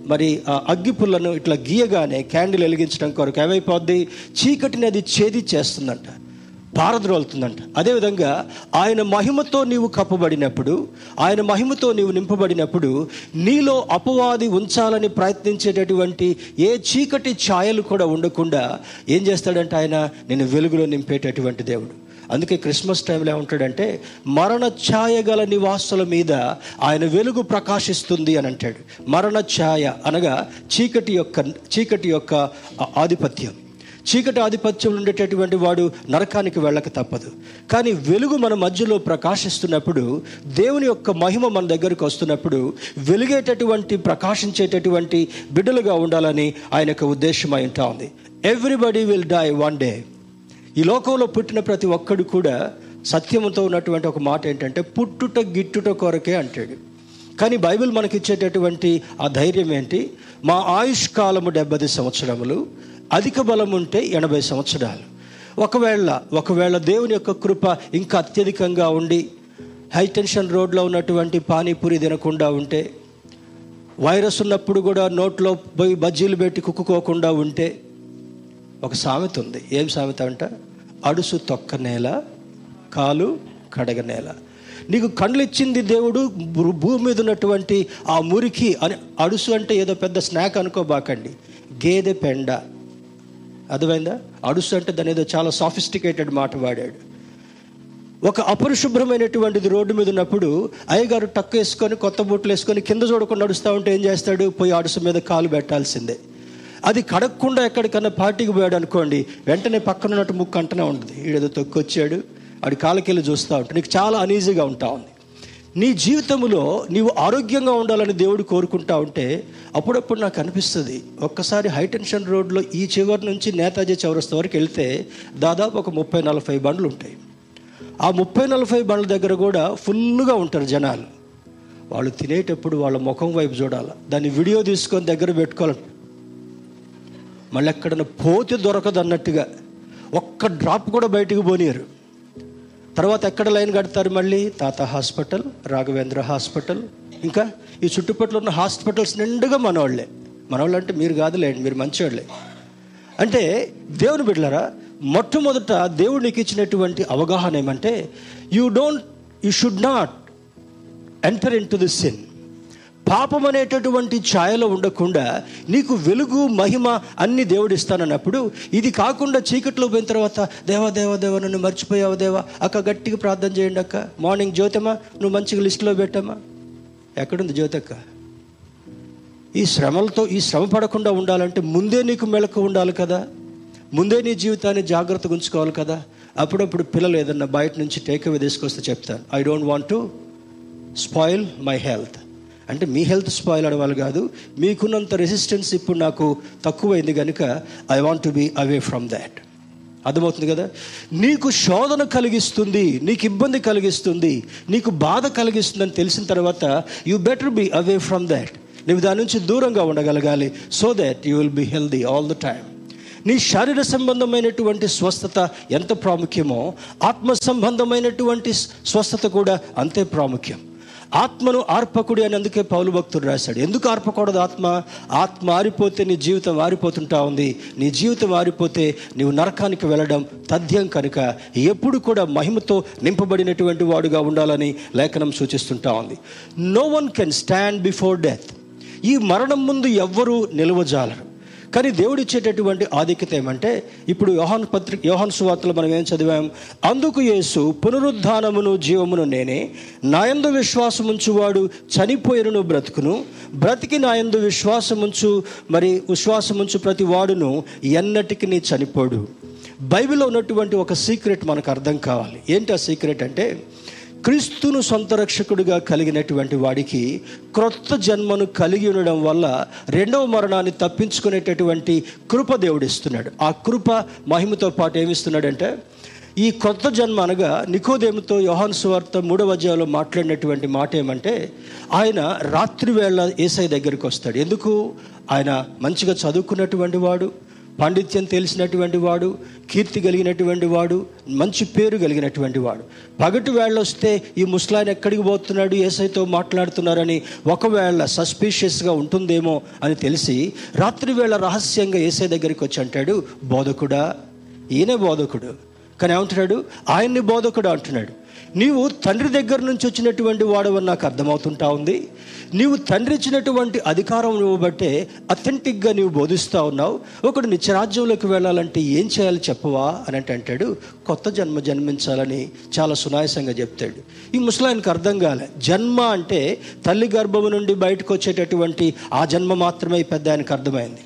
మరి ఆ అగ్గి పుల్లను ఇట్లా గీయగానే క్యాండిల్ వెలిగించడం కొరకు ఏమైపోద్ది? చీకటిని అది ఛేది చేస్తుందంట. పారద్రోలుతుందంట అదేవిధంగా ఆయన మహిమతో నీవు కప్పబడినప్పుడు ఆయన మహిమతో నీవు నింపబడినప్పుడు నీలో అపవాది ఉంచాలని ప్రయత్నించేటటువంటి ఏ చీకటి ఛాయలు కూడా ఉండకుండా ఏం చేస్తాడంటే ఆయన? నేను వెలుగులో నింపేటటువంటి దేవుడు. అందుకే క్రిస్మస్ టైంలో ఏమంటాడంటే మరణ ఛాయ గల నివాసుల మీద ఆయన వెలుగు ప్రకాశిస్తుంది అని అంటాడు. మరణ ఛాయ అనగా చీకటి యొక్క చీకటి యొక్క ఆధిపత్యం. చీకటి ఆధిపత్యం ఉండేటటువంటి వాడు నరకానికి వెళ్ళక తప్పదు. కానీ వెలుగు మన మధ్యలో ప్రకాశిస్తున్నప్పుడు దేవుని యొక్క మహిమ మన దగ్గరకు వస్తున్నప్పుడు వెలుగేటటువంటి ప్రకాశించేటటువంటి బిడ్డలుగా ఉండాలని ఆయన యొక్క ఉద్దేశం అయి ఉంటా ఉంది. Everybody will die one day ఈ లోకంలో పుట్టిన ప్రతి ఒక్కడు కూడా సత్యంతో ఉన్నటువంటి ఒక మాట ఏంటంటే పుట్టుట గిట్టుట కొరకే అంటాడు. కానీ బైబిల్ మనకిచ్చేటటువంటి ఆ ధైర్యం ఏంటి? మా ఆయుష్ కాలము డెబ్బై సంవత్సరములు అధిక బలం ఉంటే ఎనభై సంవత్సరాలు. ఒకవేళ ఒకవేళ దేవుని యొక్క కృప ఇంకా అత్యధికంగా ఉండి హైటెన్షన్ రోడ్లో ఉన్నటువంటి పానీపూరి తినకుండా ఉంటే వైరస్ ఉన్నప్పుడు కూడా నోట్లో పోయి బజ్జీలు పెట్టి కుక్కుకోకుండా ఉంటే ఒక సామెత ఉంది. ఏం సామెత అంట? అడుసు తొక్క నేల కాలు కడగ నేల. నీకు కండ్లు ఇచ్చింది దేవుడు భూమి మీద ఉన్నటువంటి ఆ మురికి అని అడుసు అంటే ఏదో పెద్ద స్నాక్ అనుకోబాకండి. గేదె పెండ. అర్థమైందా? అడుసు అంటే దాని ఏదో చాలా సాఫిస్టికేటెడ్ మాట వాడాడు. ఒక అపరిశుభ్రమైనటువంటిది రోడ్డు మీద ఉన్నప్పుడు అయ్యగారు టక్కు వేసుకొని కొత్త బూట్లు వేసుకొని కింద చూడకుండా నడుస్తూ ఉంటే ఏం చేస్తాడు? పోయి అడుసు మీద కాలు పెట్టాల్సిందే. అది కడగకుండా ఎక్కడికన్నా పార్టీకి పోయాడు అనుకోండి వెంటనే పక్కన ఉన్నట్టు ముక్కు అంటనే ఉంటుంది. ఈడేదో తొక్కొచ్చాడు ఆడి కాలకెళ్ళి చూస్తూ ఉంటాడు. నీకు చాలా అనీజీగా ఉంటా ఉంది. నీ జీవితంలో నీవు ఆరోగ్యంగా ఉండాలని దేవుడు కోరుకుంటా ఉంటే అప్పుడప్పుడు నాకు అనిపిస్తుంది ఒక్కసారి హైటెన్షన్ రోడ్లో ఈ చివరి నుంచి నేతాజీ చౌరస్తా వరకు వెళ్తే దాదాపు ఒక ముప్పై నలభై బండ్లు ఉంటాయి. ఆ ముప్పై నలభై బండ్ల దగ్గర కూడా ఫుల్గా ఉంటారు జనాలు. వాళ్ళు తినేటప్పుడు వాళ్ళ ముఖం వైపు చూడాలి. దాన్ని వీడియో తీసుకొని దగ్గర పెట్టుకోవాలి మళ్ళీ ఎక్కడన్నా పోతే దొరకదు అన్నట్టుగా ఒక్క డ్రాప్ కూడా బయటికి పోనీయరు. తర్వాత ఎక్కడ లైన్ కడతారు మళ్ళీ? తాత హాస్పిటల్ రాఘవేంద్ర హాస్పిటల్. ఇంకా ఈ చుట్టుపక్కల ఉన్న హాస్పిటల్స్ నిండుగా మనవాళ్ళే మనవాళ్ళు అంటే మీరు కాదులేండి మీరు మంచివాళ్ళే అంటే దేవుని బిడ్డలరా మొట్టమొదట దేవుడు నీకు ఇచ్చినటువంటి అవగాహన ఏమంటే you don't you should not enter into this sin పాపం అనేటటువంటి ఛాయలో ఉండకుండా నీకు వెలుగు మహిమ అన్ని దేవుడిస్తానన్నప్పుడు ఇది కాకుండా చీకట్లో పోయిన తర్వాత దేవా దేవా దేవ నన్ను మర్చిపోయావు దేవా అక్క గట్టిగా ప్రార్థన చేయండి అక్క. మార్నింగ్ జ్యోతమ్మా నువ్వు మంచిగా లిస్టులో పెట్టమ్మా. ఎక్కడుంది జ్యోతక్క? ఈ శ్రమలతో ఈ శ్రమ పడకుండా ఉండాలంటే ముందే నీకు మెలకు ఉండాలి కదా. ముందే నీ జీవితాన్ని జాగ్రత్తగా ఉంచుకోవాలి కదా. అప్పుడప్పుడు పిల్లలు ఏదన్నా బయట నుంచి టేక్ తీసుకొస్తే చెప్తాను. I don't want to spoil my health అంటే మీ హెల్త్ స్పాయిల్ అనేవాళ్ళు కాదు మీకున్నంత రెసిస్టెన్స్ ఇప్పుడు నాకు తక్కువైంది కనుక I want to be away from that అర్థమవుతుంది కదా? నీకు శోధన కలిగిస్తుంది నీకు ఇబ్బంది కలిగిస్తుంది నీకు బాధ కలిగిస్తుందని తెలిసిన తర్వాత you better be away from that నువ్వు దాని నుంచి దూరంగా ఉండగలగాలి so that you will be healthy all the time నీ శారీర సంబంధమైనటువంటి స్వస్థత ఎంత ప్రాముఖ్యమో ఆత్మ సంబంధమైనటువంటి స్వస్థత కూడా అంతే ప్రాముఖ్యం. ఆత్మను ఆర్పకుడి అని అందుకే పౌలు భక్తుడు రాశాడు. ఎందుకు ఆర్పకూడదు ఆత్మ? ఆత్మ ఆరిపోతే నీ జీవితం ఆరిపోతుంటా ఉంది. నీ జీవితం ఆరిపోతే నీవు నరకానికి వెళ్ళడం తథ్యం కనుక ఎప్పుడు కూడా మహిమతో నింపబడినటువంటి వాడుగా ఉండాలని లేఖనం సూచిస్తుంటా ఉంది. No one can stand before death ఈ మరణం ముందు ఎవ్వరూ నిలవజాలరు. కానీ దేవుడు ఇచ్చేటటువంటి ఆధిక్యత ఏమంటే ఇప్పుడు యోహాన్ పత్రిక యోహాన్ సువార్తలు మనం ఏం చదివాం? అందుకు యేసు పునరుద్ధానమును జీవమును నేనే నాయందు విశ్వాసముంచువాడు చనిపోయినను బ్రతుకును బ్రతికి నాయందు విశ్వాసముంచు మరి విశ్వాసముంచు ప్రతి వాడును ఎన్నటికి నీ చనిపోడు. బైబిల్లో ఉన్నటువంటి ఒక సీక్రెట్ మనకు అర్థం కావాలి. ఏంటి ఆ సీక్రెట్ అంటే క్రీస్తును సొంత రక్షకుడిగా కలిగినటువంటి వాడికి క్రొత్త జన్మను కలిగి ఉండడం వల్ల రెండవ మరణాన్ని తప్పించుకునేటటువంటి కృప దేవుడిస్తున్నాడు. ఆ కృప మహిమతో పాటు ఏమిస్తున్నాడంటే ఈ కొత్త జన్మ అనగా నికోదేముతో యోహాన్ సువార్త మూడవ అధ్యాయంలో మాట్లాడినటువంటి మాట ఏమంటే ఆయన రాత్రి వేళ ఏసై దగ్గరికి వస్తాడు. ఎందుకు? ఆయన మంచిగా చదువుకున్నటువంటి వాడు పాండిత్యం తెలిసినటువంటి వాడు కీర్తి కలిగినటువంటి వాడు మంచి పేరు కలిగినటువంటి వాడు. పగటి వేళ వస్తే ఈ ముసలాయన ఎక్కడికి పోతున్నాడు ఏసైతో మాట్లాడుతున్నారని ఒకవేళ సస్పీషియస్గా ఉంటుందేమో అని తెలిసి రాత్రి వేళ రహస్యంగా ఏసై దగ్గరికి వచ్చి అంటాడు బోధకుడా ఈయనే బోధకుడు. కానీ ఏమంటున్నాడు ఆయన్ని బోధకుడు అంటున్నాడు. నీవు తండ్రి దగ్గర నుంచి వచ్చినటువంటి వాడవని నాకు అర్థమవుతుంటా ఉంది. నీవు తండ్రి ఇచ్చినటువంటి అధికారం ఇవ్వబట్టే అథెంటిక్గా నీవు బోధిస్తూ ఉన్నావు. ఒకడు నిత్యరాజ్యంలోకి వెళ్ళాలంటే ఏం చేయాలి చెప్పవా? అని అంటే అంటాడు కొత్త జన్మ జన్మించాలని చాలా సునాయాసంగా చెప్తాడు. ఈ ముసలాయనకు అర్థం కాలే. జన్మ అంటే తల్లి గర్భము నుండి బయటకు వచ్చేటటువంటి ఆ జన్మ మాత్రమే పెద్ద ఆయనకు అర్థమైంది.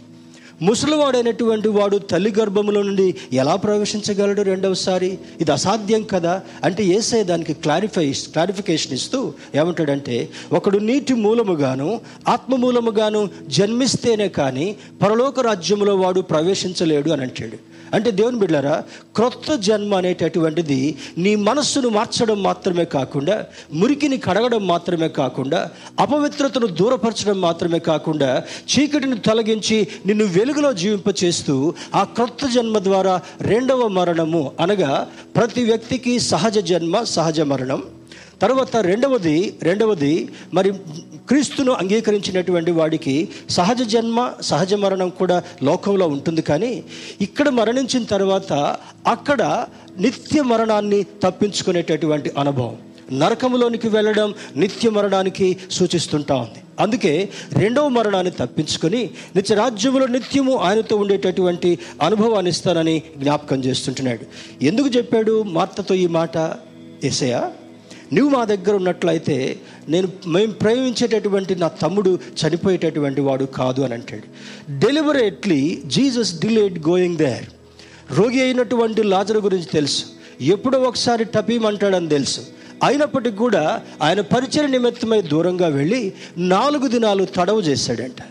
ముసలివాడైనటువంటి వాడు తల్లి గర్భములో నుండి ఎలా ప్రవేశించగలడు రెండవసారి? ఇది అసాధ్యం కదా? అంటే ఏసే దానికి క్లారిఫై క్లారిఫికేషన్ ఇస్తూ ఏమంటాడంటే ఒకడు నీటి మూలముగాను ఆత్మ మూలముగాను జన్మిస్తేనే కానీ పరలోక రాజ్యములో వాడు ప్రవేశించలేడు అని అంటాడు. అంటే దేవుని బిడ్డారా క్రొత్త జన్మ అనేటటువంటిది నీ మనస్సును మార్చడం మాత్రమే కాకుండా మురికిని కడగడం మాత్రమే కాకుండా అపవిత్రతను దూరపరచడం మాత్రమే కాకుండా చీకటిని తొలగించి నిన్ను వెలుగులో జీవింపచేస్తూ ఆ క్రొత్త జన్మ ద్వారా రెండవ మరణము అనగా ప్రతి వ్యక్తికి సహజ జన్మ సహజ మరణం. తర్వాత రెండవది రెండవది మరి క్రీస్తును అంగీకరించినటువంటి వాడికి సహజ జన్మ సహజ మరణం కూడా లోకంలో ఉంటుంది కానీ ఇక్కడ మరణించిన తర్వాత అక్కడ నిత్య మరణాన్ని తప్పించుకునేటటువంటి అనుభవం. నరకములోనికి వెళ్ళడం నిత్య మరణానికి సూచిస్తుంటా ఉంది. అందుకే రెండవ మరణాన్ని తప్పించుకొని నిత్యరాజ్యములో నిత్యము ఆయనతో ఉండేటటువంటి అనుభవాన్ని ఇస్తానని జ్ఞాపకం చేస్తుంటున్నాడు. ఎందుకు చెప్పాడు మార్తతో ఈ మాట? ఎసయా నువ్వు మా దగ్గర ఉన్నట్లయితే నేను మేము ప్రేమించేటటువంటి నా తమ్ముడు చనిపోయేటటువంటి వాడు కాదు అని అంటాడు. Deliberately Jesus delayed going there రోగి అయినటువంటి లాజర్ గురించి తెలుసు. ఎప్పుడో ఒకసారి టపీమంటాడని తెలుసు. అయినప్పటికీ కూడా ఆయన పరిచయ నిమిత్తమై దూరంగా వెళ్ళి నాలుగు దినాలు తడవు చేశాడంట.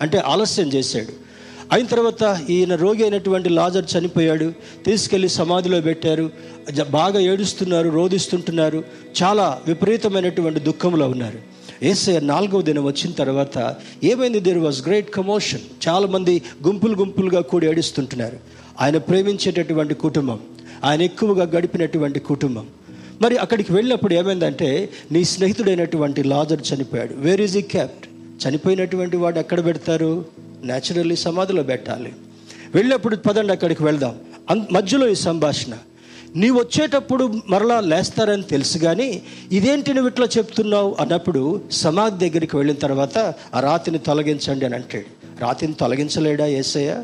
అంటే ఆలస్యం చేశాడు. అయిన తర్వాత ఈయన రోగి అయినటువంటి లాజర్ చనిపోయాడు. తీసుకెళ్ళి సమాధిలో పెట్టారు. జ- బాగా ఏడుస్తున్నారు రోధిస్తుంటున్నారు. చాలా విపరీతమైనటువంటి దుఃఖంలో ఉన్నారు. ఏసయ్య నాలుగవ దినం వచ్చిన తర్వాత ఏమైంది? దేర్ వాజ్ గ్రేట్ కమోషన్ చాలామంది గుంపులు గుంపులుగా కూడి ఏడుస్తుంటున్నారు. ఆయన ప్రేమించేటటువంటి కుటుంబం. ఆయన ఎక్కువగా గడిపినటువంటి కుటుంబం. మరి అక్కడికి వెళ్ళినప్పుడు ఏమైందంటే నీ స్నేహితుడైనటువంటి లాజర్ చనిపోయాడు. వేర్ ఈజ్ ఈ క్యాప్ట్ చనిపోయినటువంటి వాడు ఎక్కడ పెడతారు? న్యాచురల్లీ సమాధిలో పెట్టాలి. వెళ్ళినప్పుడు పదండి అక్కడికి వెళ్దాం. మధ్యలో ఈ సంభాషణ. నీ వచ్చేటప్పుడు మరలా లేస్తారని తెలుసు కానీ ఇదేంటి నువ్వు ఇట్లా చెప్తున్నావు అన్నప్పుడు సమాధి దగ్గరికి వెళ్ళిన తర్వాత ఆ రాతిని తొలగించండి అని అంటాడు. రాతిని తొలగించలేడా ఏసయ్య?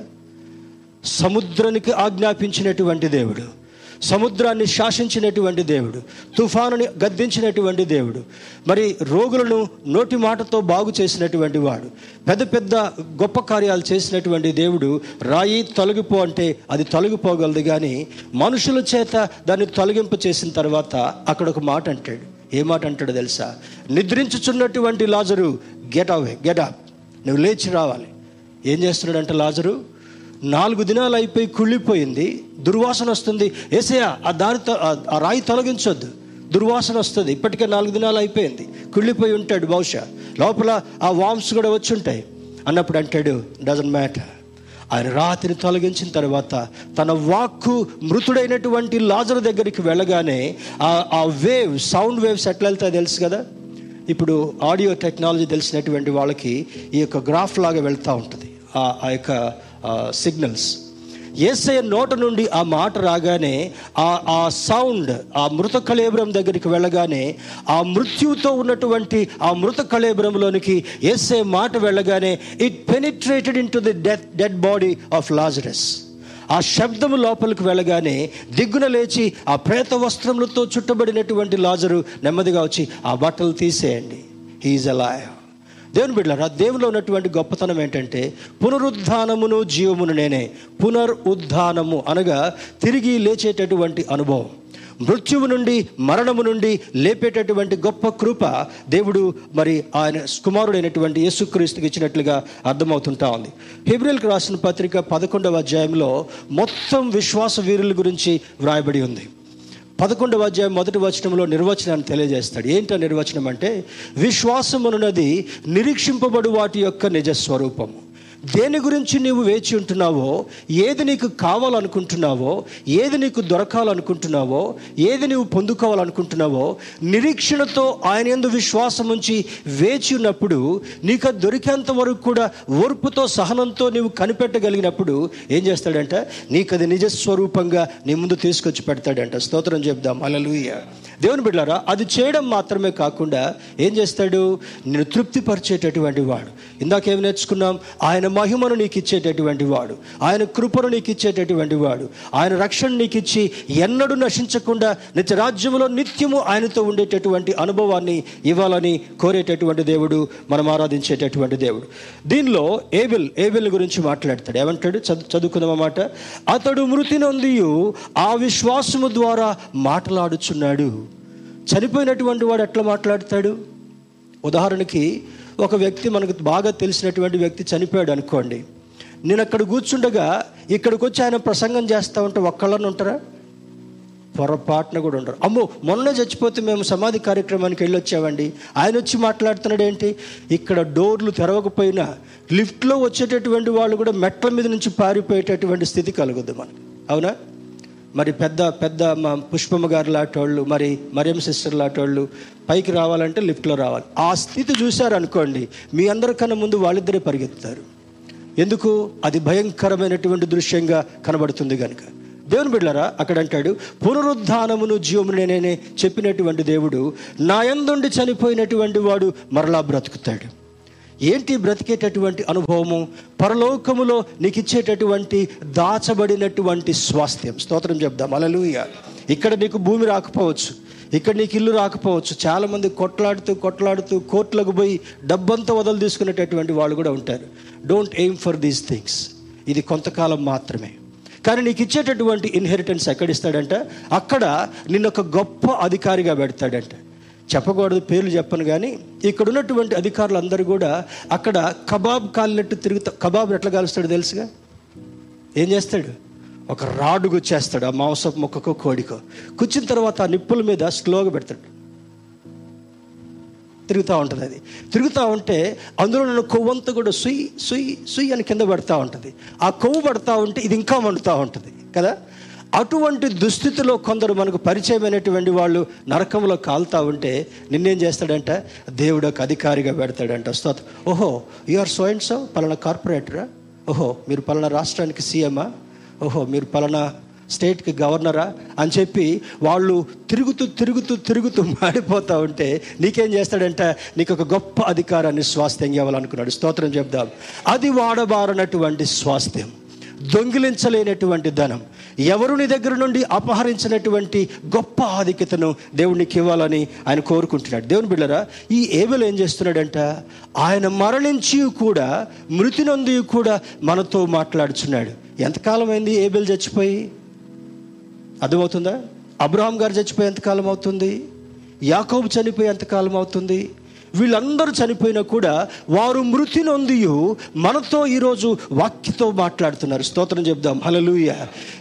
సముద్రానికి ఆజ్ఞాపించినటువంటి దేవుడు. సముద్రాన్ని శాసించినటువంటి దేవుడు తుఫానుని గద్దించినటువంటి దేవుడు మరి రోగులను నోటి మాటతో బాగు చేసినటువంటి వాడు పెద్ద పెద్ద గొప్ప కార్యాలు చేసినటువంటి దేవుడు రాయి తొలగిపో అంటే అది తొలగిపోగలదు కానీ మనుషుల చేత దాన్ని తొలగింపు చేసిన తర్వాత అక్కడ ఒక మాట అంటాడు. ఏ మాట అంటాడు తెలుసా? నిద్రించుచున్నటువంటి లాజరు గెట్ అవే గెట్ అప్ నువ్వు లేచి రావాలి. ఏం చేస్తున్నాడంటే లాజరు? నాలుగు దినాలు అయిపోయి కుళ్ళిపోయింది. దుర్వాసన వస్తుంది. ఏసయ్య ఆ దారి ఆ- రాయి తొలగించొద్దు. దుర్వాసన వస్తుంది. ఇప్పటికే నాలుగు దినాలు అయిపోయింది కుళ్ళిపోయి ఉంటాడు బహుశా. లోపల ఆ వామ్స్ కూడా వచ్చి ఉంటాయి. అన్నప్పుడు అంటాడు డజన్ మ్యాటర్ ఆయన రాతిని తొలగించిన తర్వాత తన వాక్కు మృతుడైనటువంటి లాజర్ దగ్గరికి వెళ్ళగానే ఆ ఆ వేవ్ సౌండ్ వేవ్స్ ఎట్లా వెళ్తాయో తెలుసు కదా? ఇప్పుడు ఆడియో టెక్నాలజీ తెలిసినటువంటి వాళ్ళకి ఈ యొక్క గ్రాఫ్ లాగా వెళ్తూ ఉంటుంది. ఆ ఆ యొక్క సిగ్నల్స్ ఏసయ్య నోట నుండి ఆ మాట రాగానే ఆ ఆ సౌండ్ ఆ మృత కళేబరం దగ్గరికి వెళ్ళగానే ఆ మృత్యుతో ఉన్నటువంటి ఆ మృత కళేబరంలోనికి ఏసయ్య మాట వెళ్ళగానే it penetrated into the death dead body of Lazarus ఆ శబ్దం లోపలికి వెళ్ళగానే దిగ్గున లేచి ఆ ప్రేత వస్త్రములతో చుట్టబడినటువంటి లాజరు నెమ్మదిగా వచ్చి ఆ బట్టలు తీసేయండి. హీఈస్ అలాయ్ దేవుని బిడ్డలారా దేవులో ఉన్నటువంటి గొప్పతనం ఏంటంటే పునరుద్ధానమును జీవమును నేనే పునరుద్ధానము అనగా తిరిగి లేచేటటువంటి అనుభవం. మృత్యువు నుండి మరణము నుండి లేపేటటువంటి గొప్ప కృప దేవుడు మరి ఆయన కుమారుడైనటువంటి యేసుక్రీస్తుకి ఇచ్చినట్లుగా అర్థమవుతుంటా ఉంది. హిబ్రిల్కి రాసిన పత్రిక పదకొండవ అధ్యాయంలో మొత్తం విశ్వాస వీరుల గురించి వ్రాయబడి ఉంది. పదకొండవ అధ్యాయం మొదటి వచనంలో నిర్వచనాన్ని తెలియజేస్తాడు. ఏంటో నిర్వచనం అంటే విశ్వాసమునున్నది నిరీక్షింపబడు వాటి యొక్క నిజస్వరూపము. దేని గురించి నీవు వేచి ఉంటున్నావో ఏది నీకు కావాలనుకుంటున్నావో ఏది నీకు దొరకాలనుకుంటున్నావో ఏది నీవు పొందుకోవాలనుకుంటున్నావో నిరీక్షణతో ఆయన ఎందు విశ్వాసం ఉంచి వేచి ఉన్నప్పుడు నీకు అది దొరికేంత వరకు కూడా ఓర్పుతో సహనంతో నీవు కనిపెట్టగలిగినప్పుడు ఏం చేస్తాడంట? నీకు అది నిజ స్వరూపంగా నీ ముందు తీసుకొచ్చి పెడతాడంట. స్తోత్రం చెప్దాం. అలలుయ్య దేవుని బిడ్డారా అది చేయడం మాత్రమే కాకుండా ఏం చేస్తాడు? నేను తృప్తిపరిచేటటువంటి వాడు. ఇందాకేమి నేర్చుకున్నాం? ఆయన మహిమను నీకు ఇచ్చేటటువంటి వాడు. ఆయన కృపను నీకు ఇచ్చేటటువంటి వాడు. ఆయన రక్షణ నీకు ఇచ్చి ఎన్నడూ నశించకుండా నిత్యరాజ్యములో నిత్యము ఆయనతో ఉండేటటువంటి అనుభవాన్ని ఇవ్వాలని కోరేటటువంటి దేవుడు మనం ఆరాధించేటటువంటి దేవుడు. దీనిలో ఏబిల్ ఏబిల్ గురించి మాట్లాడతాడు. ఏమంటాడు? చదువు మాట అతడు మృతి నొందియు ఆ విశ్వాసము ద్వారా మాట్లాడుచున్నాడు. చనిపోయినటువంటి వాడు ఎట్లా మాట్లాడతాడు? ఉదాహరణకి ఒక వ్యక్తి మనకు బాగా తెలిసినటువంటి వ్యక్తి చనిపోయాడు అనుకోండి. నేను అక్కడ కూర్చుండగా ఇక్కడికి వచ్చి ఆయన ప్రసంగం చేస్తా ఉంటే ఒక్కళ్ళని ఉంటారా? పొరపాటున కూడా ఉండరు. అమ్మో మొన్న చచ్చిపోతే మేము సమాధి కార్యక్రమానికి వెళ్ళి వచ్చామండి ఆయన వచ్చి మాట్లాడుతున్నాడు ఏంటి ఇక్కడ డోర్లు తెరవకపోయినా లిఫ్ట్లో వచ్చేటటువంటి వాళ్ళు కూడా మెట్ల మీద నుంచి పారిపోయేటటువంటి స్థితి కలుగుద్ది మనకు. అవునా? మరి పెద్ద పెద్ద మా పుష్పమ్మ గారు లాంటోళ్ళు మరి మరియం సిస్టర్ లాంటోళ్ళు పైకి రావాలంటే లిఫ్ట్లో రావాలి. ఆ స్థితి చూశారనుకోండి మీ అందరికన్నా ముందు వాళ్ళిద్దరే పరిగెత్తుతారు. ఎందుకు? అది భయంకరమైనటువంటి దృశ్యంగా కనబడుతుంది కనుక దేవుని బిడ్డరా అక్కడ అంటాడు పునరుద్ధానమును జీవమును నేనే చెప్పినటువంటి దేవుడు నాయందుండి చనిపోయినటువంటి వాడు మరలా బ్రతుకుతాడు. ఏంటి బ్రతికేటటువంటి అనుభవము? పరలోకములో నీకు ఇచ్చేటటువంటి దాచబడినటువంటి స్వాస్థ్యం. స్తోత్రం చెప్దాం. అలలుయ ఇక్కడ నీకు భూమి రాకపోవచ్చు. ఇక్కడ నీకు ఇల్లు రాకపోవచ్చు. చాలామంది కొట్లాడుతూ కొట్లాడుతూ కోర్టులకు పోయి డబ్బంతా వదలు తీసుకునేటటువంటి వాళ్ళు కూడా ఉంటారు. Don't aim for these things ఇది కొంతకాలం మాత్రమే. కానీ నీకు ఇచ్చేటటువంటి ఇన్హెరిటెన్స్ ఎక్కడిస్తాడంట? అక్కడ నిన్నొక ఒక గొప్ప అధికారిగా పెడతాడంట. చెప్పకూడదు పేర్లు చెప్పను కానీ ఇక్కడ ఉన్నటువంటి అధికారులు అందరూ కూడా అక్కడ కబాబ్ కాలినట్టు తిరుగుతా కబాబ్ ఎట్లా కాలుస్తాడు తెలుసుగా? ఏం చేస్తాడు? ఒక రాడు గుచ్చేస్తాడు ఆ మాంసపు మొక్కకో కోడికో. కూర్చిన తర్వాత ఆ నిప్పుల మీద స్లోగా పెడతాడు. తిరుగుతూ ఉంటుంది అది. తిరుగుతూ ఉంటే అందులో నన్ను కొవ్వంతా కూడా సుయ్ సుయ్ సుయ్ అని కింద పడుతూ ఉంటుంది. ఆ కొవ్వు పడుతూ ఉంటే ఇది ఇంకా మండుతూ ఉంటుంది. కదా? అటువంటి దుస్థితిలో కొందరు మనకు పరిచయమైనటువంటి వాళ్ళు నరకంలో కాలుతా ఉంటే నిన్నేం చేస్తాడంట? దేవుడు ఒక అధికారిగా పెడతాడంట. స్తోత్ర ఓహో ఆర్ సో అండ్ సో పలానా కార్పొరేటరా ఓహో మీరు పలానా రాష్ట్రానికి సీఎమా? ఓహో మీరు పలానా స్టేట్కి గవర్నరా? అని చెప్పి వాళ్ళు తిరుగుతూ తిరుగుతూ తిరుగుతూ మాడిపోతూ ఉంటే నీకేం చేస్తాడంట? నీకు ఒక గొప్ప అధికారాన్ని స్వాస్థ్యం ఇవ్వాలనుకున్నాడు. స్తోత్రం చెప్దాం. అది వాడబారనటువంటి స్వాస్థ్యం. దొంగిలించలేనటువంటి ధనం ఎవరు నీ దగ్గర నుండి అపహరించినటువంటి గొప్ప ఆధిక్యతను దేవునికి ఇవ్వాలని ఆయన కోరుకుంటున్నాడు. దేవుని బిళ్ళరా ఈ ఏబెల్ ఏం చేస్తున్నాడంట? ఆయన మరణించి కూడా మృతి నొంది కూడా మనతో మాట్లాడుచున్నాడు. ఎంతకాలం అయింది ఏబెల్ చచ్చిపోయి? అర్థమవుతుందా? అబ్రహాం గారు చచ్చిపోయి ఎంతకాలం అవుతుంది? యాకోబు చనిపోయి ఎంతకాలం అవుతుంది? వీళ్ళందరూ చనిపోయినా కూడా వారు మృతి నొందియు మనతో ఈరోజు వాక్యతో మాట్లాడుతున్నారు. స్తోత్రం చెప్దాం. హలలుయ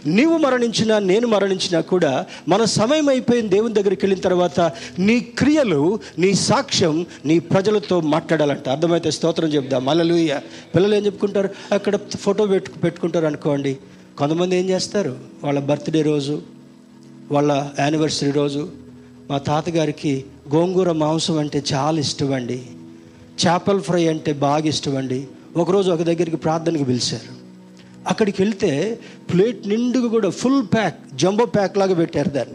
నీవు మరణించినా నేను మరణించినా కూడా మన సమయం అయిపోయిన దేవుని దగ్గరికి వెళ్ళిన తర్వాత నీ క్రియలు నీ సాక్ష్యం నీ ప్రజలతో మాట్లాడాలంట. అర్థమైతే స్తోత్రం చెప్దాం. హలలుయ పిల్లలు ఏం చెప్పుకుంటారు? అక్కడ ఫోటో పెట్టు పెట్టుకుంటారు అనుకోండి. కొంతమంది ఏం చేస్తారు? వాళ్ళ బర్త్డే రోజు వాళ్ళ యానివర్సరీ రోజు మా తాతగారికి గోంగూర మాంసం అంటే చాలా ఇష్టం అండి చేపల ఫ్రై అంటే బాగా ఇష్టం అండి ఒకరోజు ఒక దగ్గరికి ప్రార్థనకు పిలిచారు. అక్కడికి వెళ్తే ప్లేట్ నిండుగా కూడా ఫుల్ ప్యాక్ జంబో ప్యాక్ లాగా పెట్టారు దాన్ని.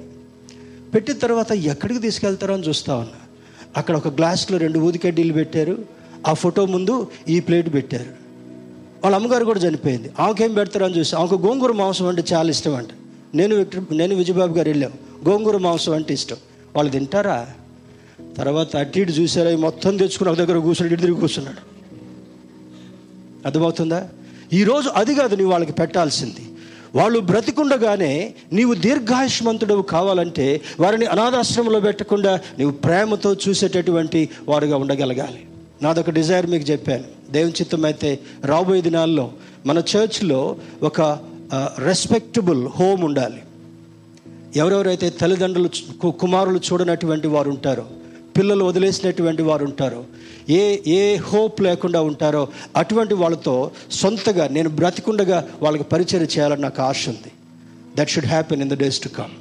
పెట్టిన తర్వాత ఎక్కడికి తీసుకెళ్తారో అని చూస్తా ఉన్నా. అక్కడ ఒక గ్లాస్లో రెండు ఊదికడ్డీలు పెట్టారు. ఆ ఫోటో ముందు ఈ ప్లేట్ పెట్టారు. వాళ్ళ అమ్మగారు కూడా చనిపోయింది. ఆమెకేం పెడతారో అని చూసి ఆమెకు గోంగూర మాంసం అంటే చాలా ఇష్టం అంట. నేను విక్టర్ నేను విజయబాబు గారు వెళ్ళాం. గోంగూర మాంసం అంటే ఇష్టం. వాళ్ళు తింటారా? తర్వాత అటు ఇటు చూసారా ఈ మొత్తం తెచ్చుకుని ఒక దగ్గర కూర్చున్నాడు ఇటు తిరిగి కూర్చున్నాడు. అర్థమవుతుందా? ఈరోజు అది కాదు నీవు వాళ్ళకి పెట్టాల్సింది. వాళ్ళు బ్రతికుండగానే నీవు దీర్ఘాయుష్మంతుడవు కావాలంటే వారిని అనాథాశ్రమంలో పెట్టకుండా నీవు ప్రేమతో చూసేటటువంటి వారుగా ఉండగలగాలి. నాదొక డిజైర్ మీకు చెప్పాను. దేవుని చిత్తం అయితే రాబోయే దినాల్లో మన చర్చ్లో ఒక రెస్పెక్టబుల్ హోమ్ ఉండాలి. ఎవరెవరైతే తల్లిదండ్రులు కు- కుమారులు చూడనటువంటి వారు ఉంటారో పిల్లలు వదిలేసినటువంటి వారు ఉంటారో ఏ ఏ హోప్ లేకుండా ఉంటారో అటువంటి వాళ్ళతో సొంతగా నేను బ్రతికుండగా వాళ్ళకి పరిచయం చేయాలని నాకు ఆశ ఉంది. That should happen in the days to come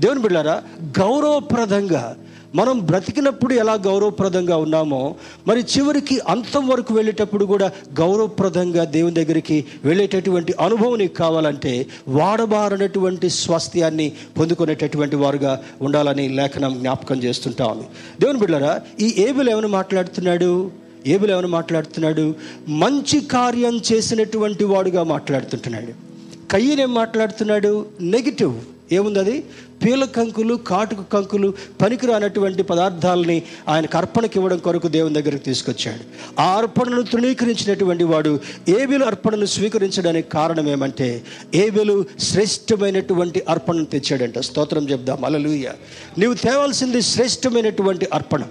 దేవుని బిడ్డారా గౌరవప్రదంగా మనం బ్రతికినప్పుడు ఎలా గౌరవప్రదంగా ఉన్నామో మరి చివరికి అంతం వరకు వెళ్ళేటప్పుడు కూడా గౌరవప్రదంగా దేవుని దగ్గరికి వెళ్ళేటటువంటి అనుభవం నీకు కావాలంటే వాడబారనటువంటి స్వాస్థ్యాన్ని పొందుకునేటటువంటి వారుగా ఉండాలని లేఖనం జ్ఞాపకం చేస్తుంటా ఉంది. దేవుని బిడ్డరా ఈ ఏబుల్ ఏమైనా మాట్లాడుతున్నాడు? ఏబుల్ ఏమైనా మాట్లాడుతున్నాడు? మంచి కార్యం చేసినటువంటి వాడుగా మాట్లాడుతుంటున్నాడు. కయ్యనేం మాట్లాడుతున్నాడు? నెగిటివ్. ఏముంది అది? పీల కంకులు కాటుకు కంకులు పనికిరానటువంటి పదార్థాలని ఆయనకు అర్పణకి ఇవ్వడం కొరకు దేవుని దగ్గరికి తీసుకొచ్చాడు. ఆ అర్పణను తృణీకరించినటువంటి వాడు ఏబిలు అర్పణను స్వీకరించడానికి కారణం ఏమంటే ఏబిలు శ్రేష్టమైనటువంటి అర్పణను తెచ్చాడంట. స్తోత్రం చెప్దాం. అలలుయ నీవు తేవాల్సింది శ్రేష్టమైనటువంటి అర్పణం.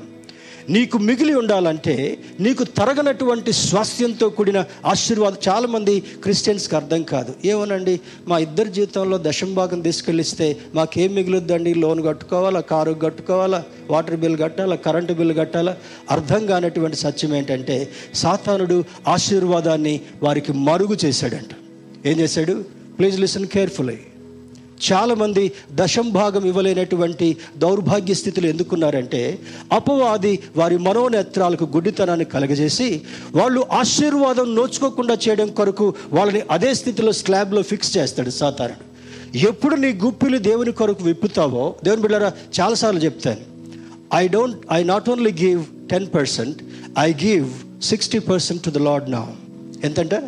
నీకు మిగిలి ఉండాలంటే నీకు తరగనటువంటి స్వాస్థ్యంతో కూడిన ఆశీర్వాదం చాలామంది క్రిస్టియన్స్కి అర్థం కాదు. ఏమనండి మా ఇద్దరి జీవితంలో దశంభాగం తీసుకెళ్ళిస్తే మాకేం మిగులుద్దండి? లోన్ కట్టుకోవాలా? కారు కట్టుకోవాలా? వాటర్ బిల్ కట్టాలా? కరెంటు బిల్ కట్టాలా? అర్థం కానటువంటి సత్యం ఏంటంటే సాతానుడు ఆశీర్వాదాన్ని వారికి మరుగు చేశాడంట. ఏం చేశాడు? ప్లీజ్ లిసన్ కేర్ఫుల్లీ చాలామంది దశం భాగం ఇవ్వలేనటువంటి దౌర్భాగ్య స్థితులు ఎందుకున్నారంటే అపవాది వారి మనోనేత్రాలకు గుడ్డితనాన్ని కలగజేసి వాళ్ళు ఆశీర్వాదం నోచుకోకుండా చేయడం కొరకు వాళ్ళని అదే స్థితిలో స్లాబ్లో ఫిక్స్ చేస్తాడు సాతారుడు ఎప్పుడు నీ గుప్పిలు దేవుని కొరకు విప్పుతావో దేవుని బిడ్డారా చాలాసార్లు చెప్తాను. I don't I not only give ten percent I give sixty percent to the Lord నా ఎంతంటే?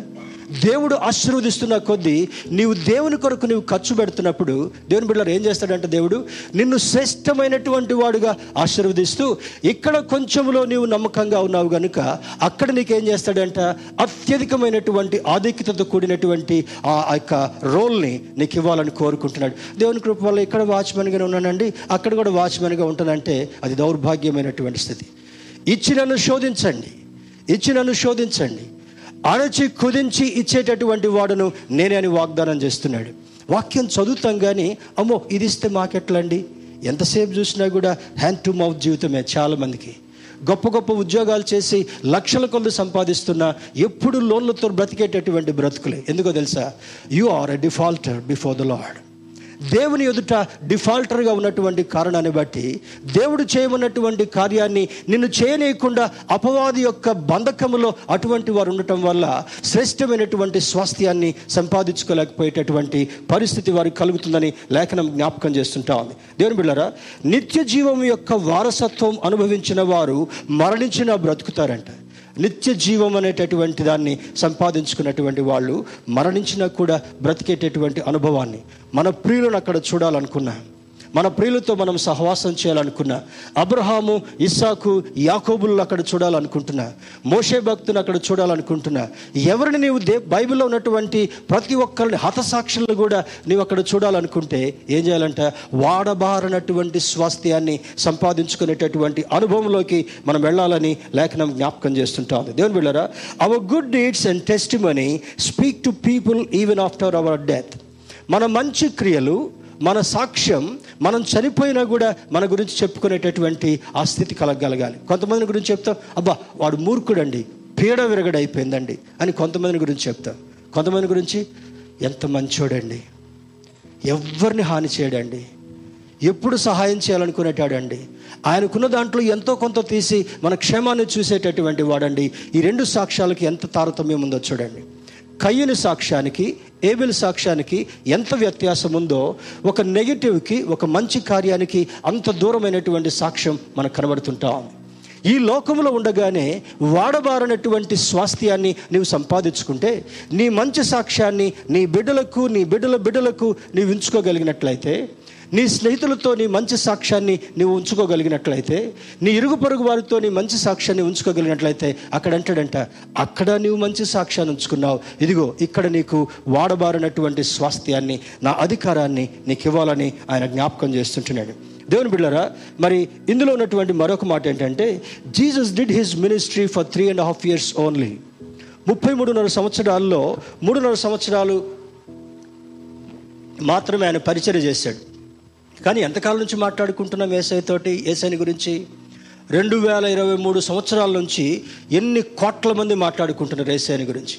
దేవుడు ఆశీర్వదిస్తున్న కొద్దీ నీవు దేవుని కొరకు నీవు ఖర్చు పెడుతున్నప్పుడు దేవుని బిడ్డలు ఏం చేస్తాడంటే దేవుడు నిన్ను శ్రేష్టమైనటువంటి వాడుగా ఆశీర్వదిస్తూ ఇక్కడ కొంచెంలో నీవు నమ్మకంగా ఉన్నావు కనుక అక్కడ నీకేం చేస్తాడంట? అత్యధికమైనటువంటి ఆధిక్యతతో కూడినటువంటి ఆ యొక్క రోల్ని నీకు ఇవ్వాలని కోరుకుంటున్నాడు. దేవుని కృప వల్ల ఇక్కడ వాచ్మెన్గా ఉన్నానండి అక్కడ కూడా వాచ్మెన్గా ఉంటానంటే అది దౌర్భాగ్యమైనటువంటి స్థితి. ఇచ్చి నన్ను శోధించండి. ఇచ్చి నన్ను శోధించండి. అణచి కుదించి ఇచ్చేటటువంటి వాడును నేనే అని వాగ్దానం చేస్తున్నాడు. వాక్యం చదువుతాం కానీ అమ్మో ఇది ఇస్తే మాకెట్లండి? ఎంతసేపు చూసినా కూడా హ్యాండ్ టు మౌత్ జీవితమే చాలామందికి. గొప్ప గొప్ప ఉద్యోగాలు చేసి లక్షల కొలు సంపాదిస్తున్న ఎప్పుడు లోన్లతో బ్రతికేటటువంటి బ్రతుకులే. ఎందుకో తెలుసా? You are a defaulter before the Lord దేవుని ఎదుట డిఫాల్టర్గా ఉన్నటువంటి కారణాన్ని బట్టి దేవుడు చేయమన్నటువంటి కార్యాన్ని నిన్ను చేయనీయకుండా అపవాది యొక్క బంధకములో అటువంటి వారు ఉండటం వల్ల శ్రేష్టమైనటువంటి స్వాస్థ్యాన్ని సంపాదించుకోలేకపోయేటటువంటి పరిస్థితి వారికి కలుగుతుందని లేఖనం జ్ఞాపకం చేస్తుంటా ఉంది. దేవుని బిళ్ళరా నిత్య జీవం యొక్క వారసత్వం అనుభవించిన వారు మరణించిన బ్రతుకుతారంట. నిత్య జీవం అనేటటువంటి దాన్ని సంపాదించుకున్నటువంటి వాళ్ళు మరణించినా కూడా బ్రతికేటటువంటి అనుభవాన్ని మన ప్రియులను అక్కడ చూడాలనుకున్నాం. మన ప్రియులతో మనం సహవాసం చేయాలనుకున్నా అబ్రహాము ఇస్సాకు యాకోబులను అక్కడ చూడాలనుకుంటున్నా మోషే భక్తుని అక్కడ చూడాలనుకుంటున్నా ఎవరిని నీవు దే బైబిల్లో ఉన్నటువంటి ప్రతి ఒక్కరిని హతసాక్షులను కూడా నీవు అక్కడ చూడాలనుకుంటే ఏం చేయాలంట? వాడబారనటువంటి స్వాస్థ్యాన్ని సంపాదించుకునేటటువంటి అనుభవంలోకి మనం వెళ్ళాలని లేఖనం జ్ఞాపకం చేస్తుంటా ఉంది. దేవుని బిళ్ళరా our good deeds and testimony speak to people even after our death మన మంచి క్రియలు మన సాక్ష్యం మనం చనిపోయినా కూడా మన గురించి చెప్పుకునేటటువంటి ఆ స్థితి కలగగలగాలి కొంతమంది గురించి చెప్తాం అబ్బా వాడు మూర్ఖుడండి పీడ విరగడైపోయిందండి అని కొంతమంది గురించి చెప్తాం. కొంతమంది గురించి ఎంత మంచోడండి ఎవరిని హాని చేయడండి ఎప్పుడు సహాయం చేయాలనుకునేటాడండి ఆయనకున్న దాంట్లో ఎంతో కొంత తీసి మన క్షేమాన్ని చూసేటటువంటి వాడండి ఈ రెండు సాక్ష్యాలకి ఎంత తారతమ్యం ఉందో చూడండి. కయ్యని సాక్ష్యానికి ఏబిల్ సాక్ష్యానికి ఎంత వ్యత్యాసం ఉందో ఒక నెగిటివ్కి ఒక మంచి కార్యానికి అంత దూరమైనటువంటి సాక్ష్యం మనకు కనబడుతుంటాం ఈ లోకంలో ఉండగానే వాడబారనటువంటి స్వాస్థ్యాన్ని నీవు సంపాదించుకుంటే నీ మంచి సాక్ష్యాన్ని నీ బిడ్డలకు నీ బిడ్డల బిడ్డలకు నీవు ఉంచుకోగలిగినట్లయితే నీ స్నేహితులతో నీ మంచి సాక్ష్యాన్ని నీవు ఉంచుకోగలిగినట్లయితే నీ ఇరుగు పొరుగు వారితో నీ మంచి సాక్ష్యాన్ని ఉంచుకోగలిగినట్లయితే అక్కడ అంటాడంట అక్కడ నీవు మంచి సాక్ష్యాన్ని ఉంచుకున్నావు. ఇదిగో ఇక్కడ నీకు వాడబారినటువంటి స్వాస్థ్యాన్ని నా అధికారాన్ని నీకు ఇవ్వాలని ఆయన జ్ఞాపకం చేస్తుంటున్నాడు. దేవుని బిళ్ళరా మరి ఇందులో ఉన్నటువంటి మరొక మాట ఏంటంటే Jesus did his ministry for three and half years only. ముప్పై మూడున్నర సంవత్సరాల్లో మూడున్నర సంవత్సరాలు మాత్రమే ఆయన పరిచయం చేశాడు. కానీ ఎంతకాలం నుంచి మాట్లాడుకుంటున్నాం ఏసైతోటి? ఏసైని గురించి రెండు వేల ఇరవై మూడు సంవత్సరాల నుంచి ఎన్ని కోట్ల మంది మాట్లాడుకుంటున్నారు ఏసైని గురించి?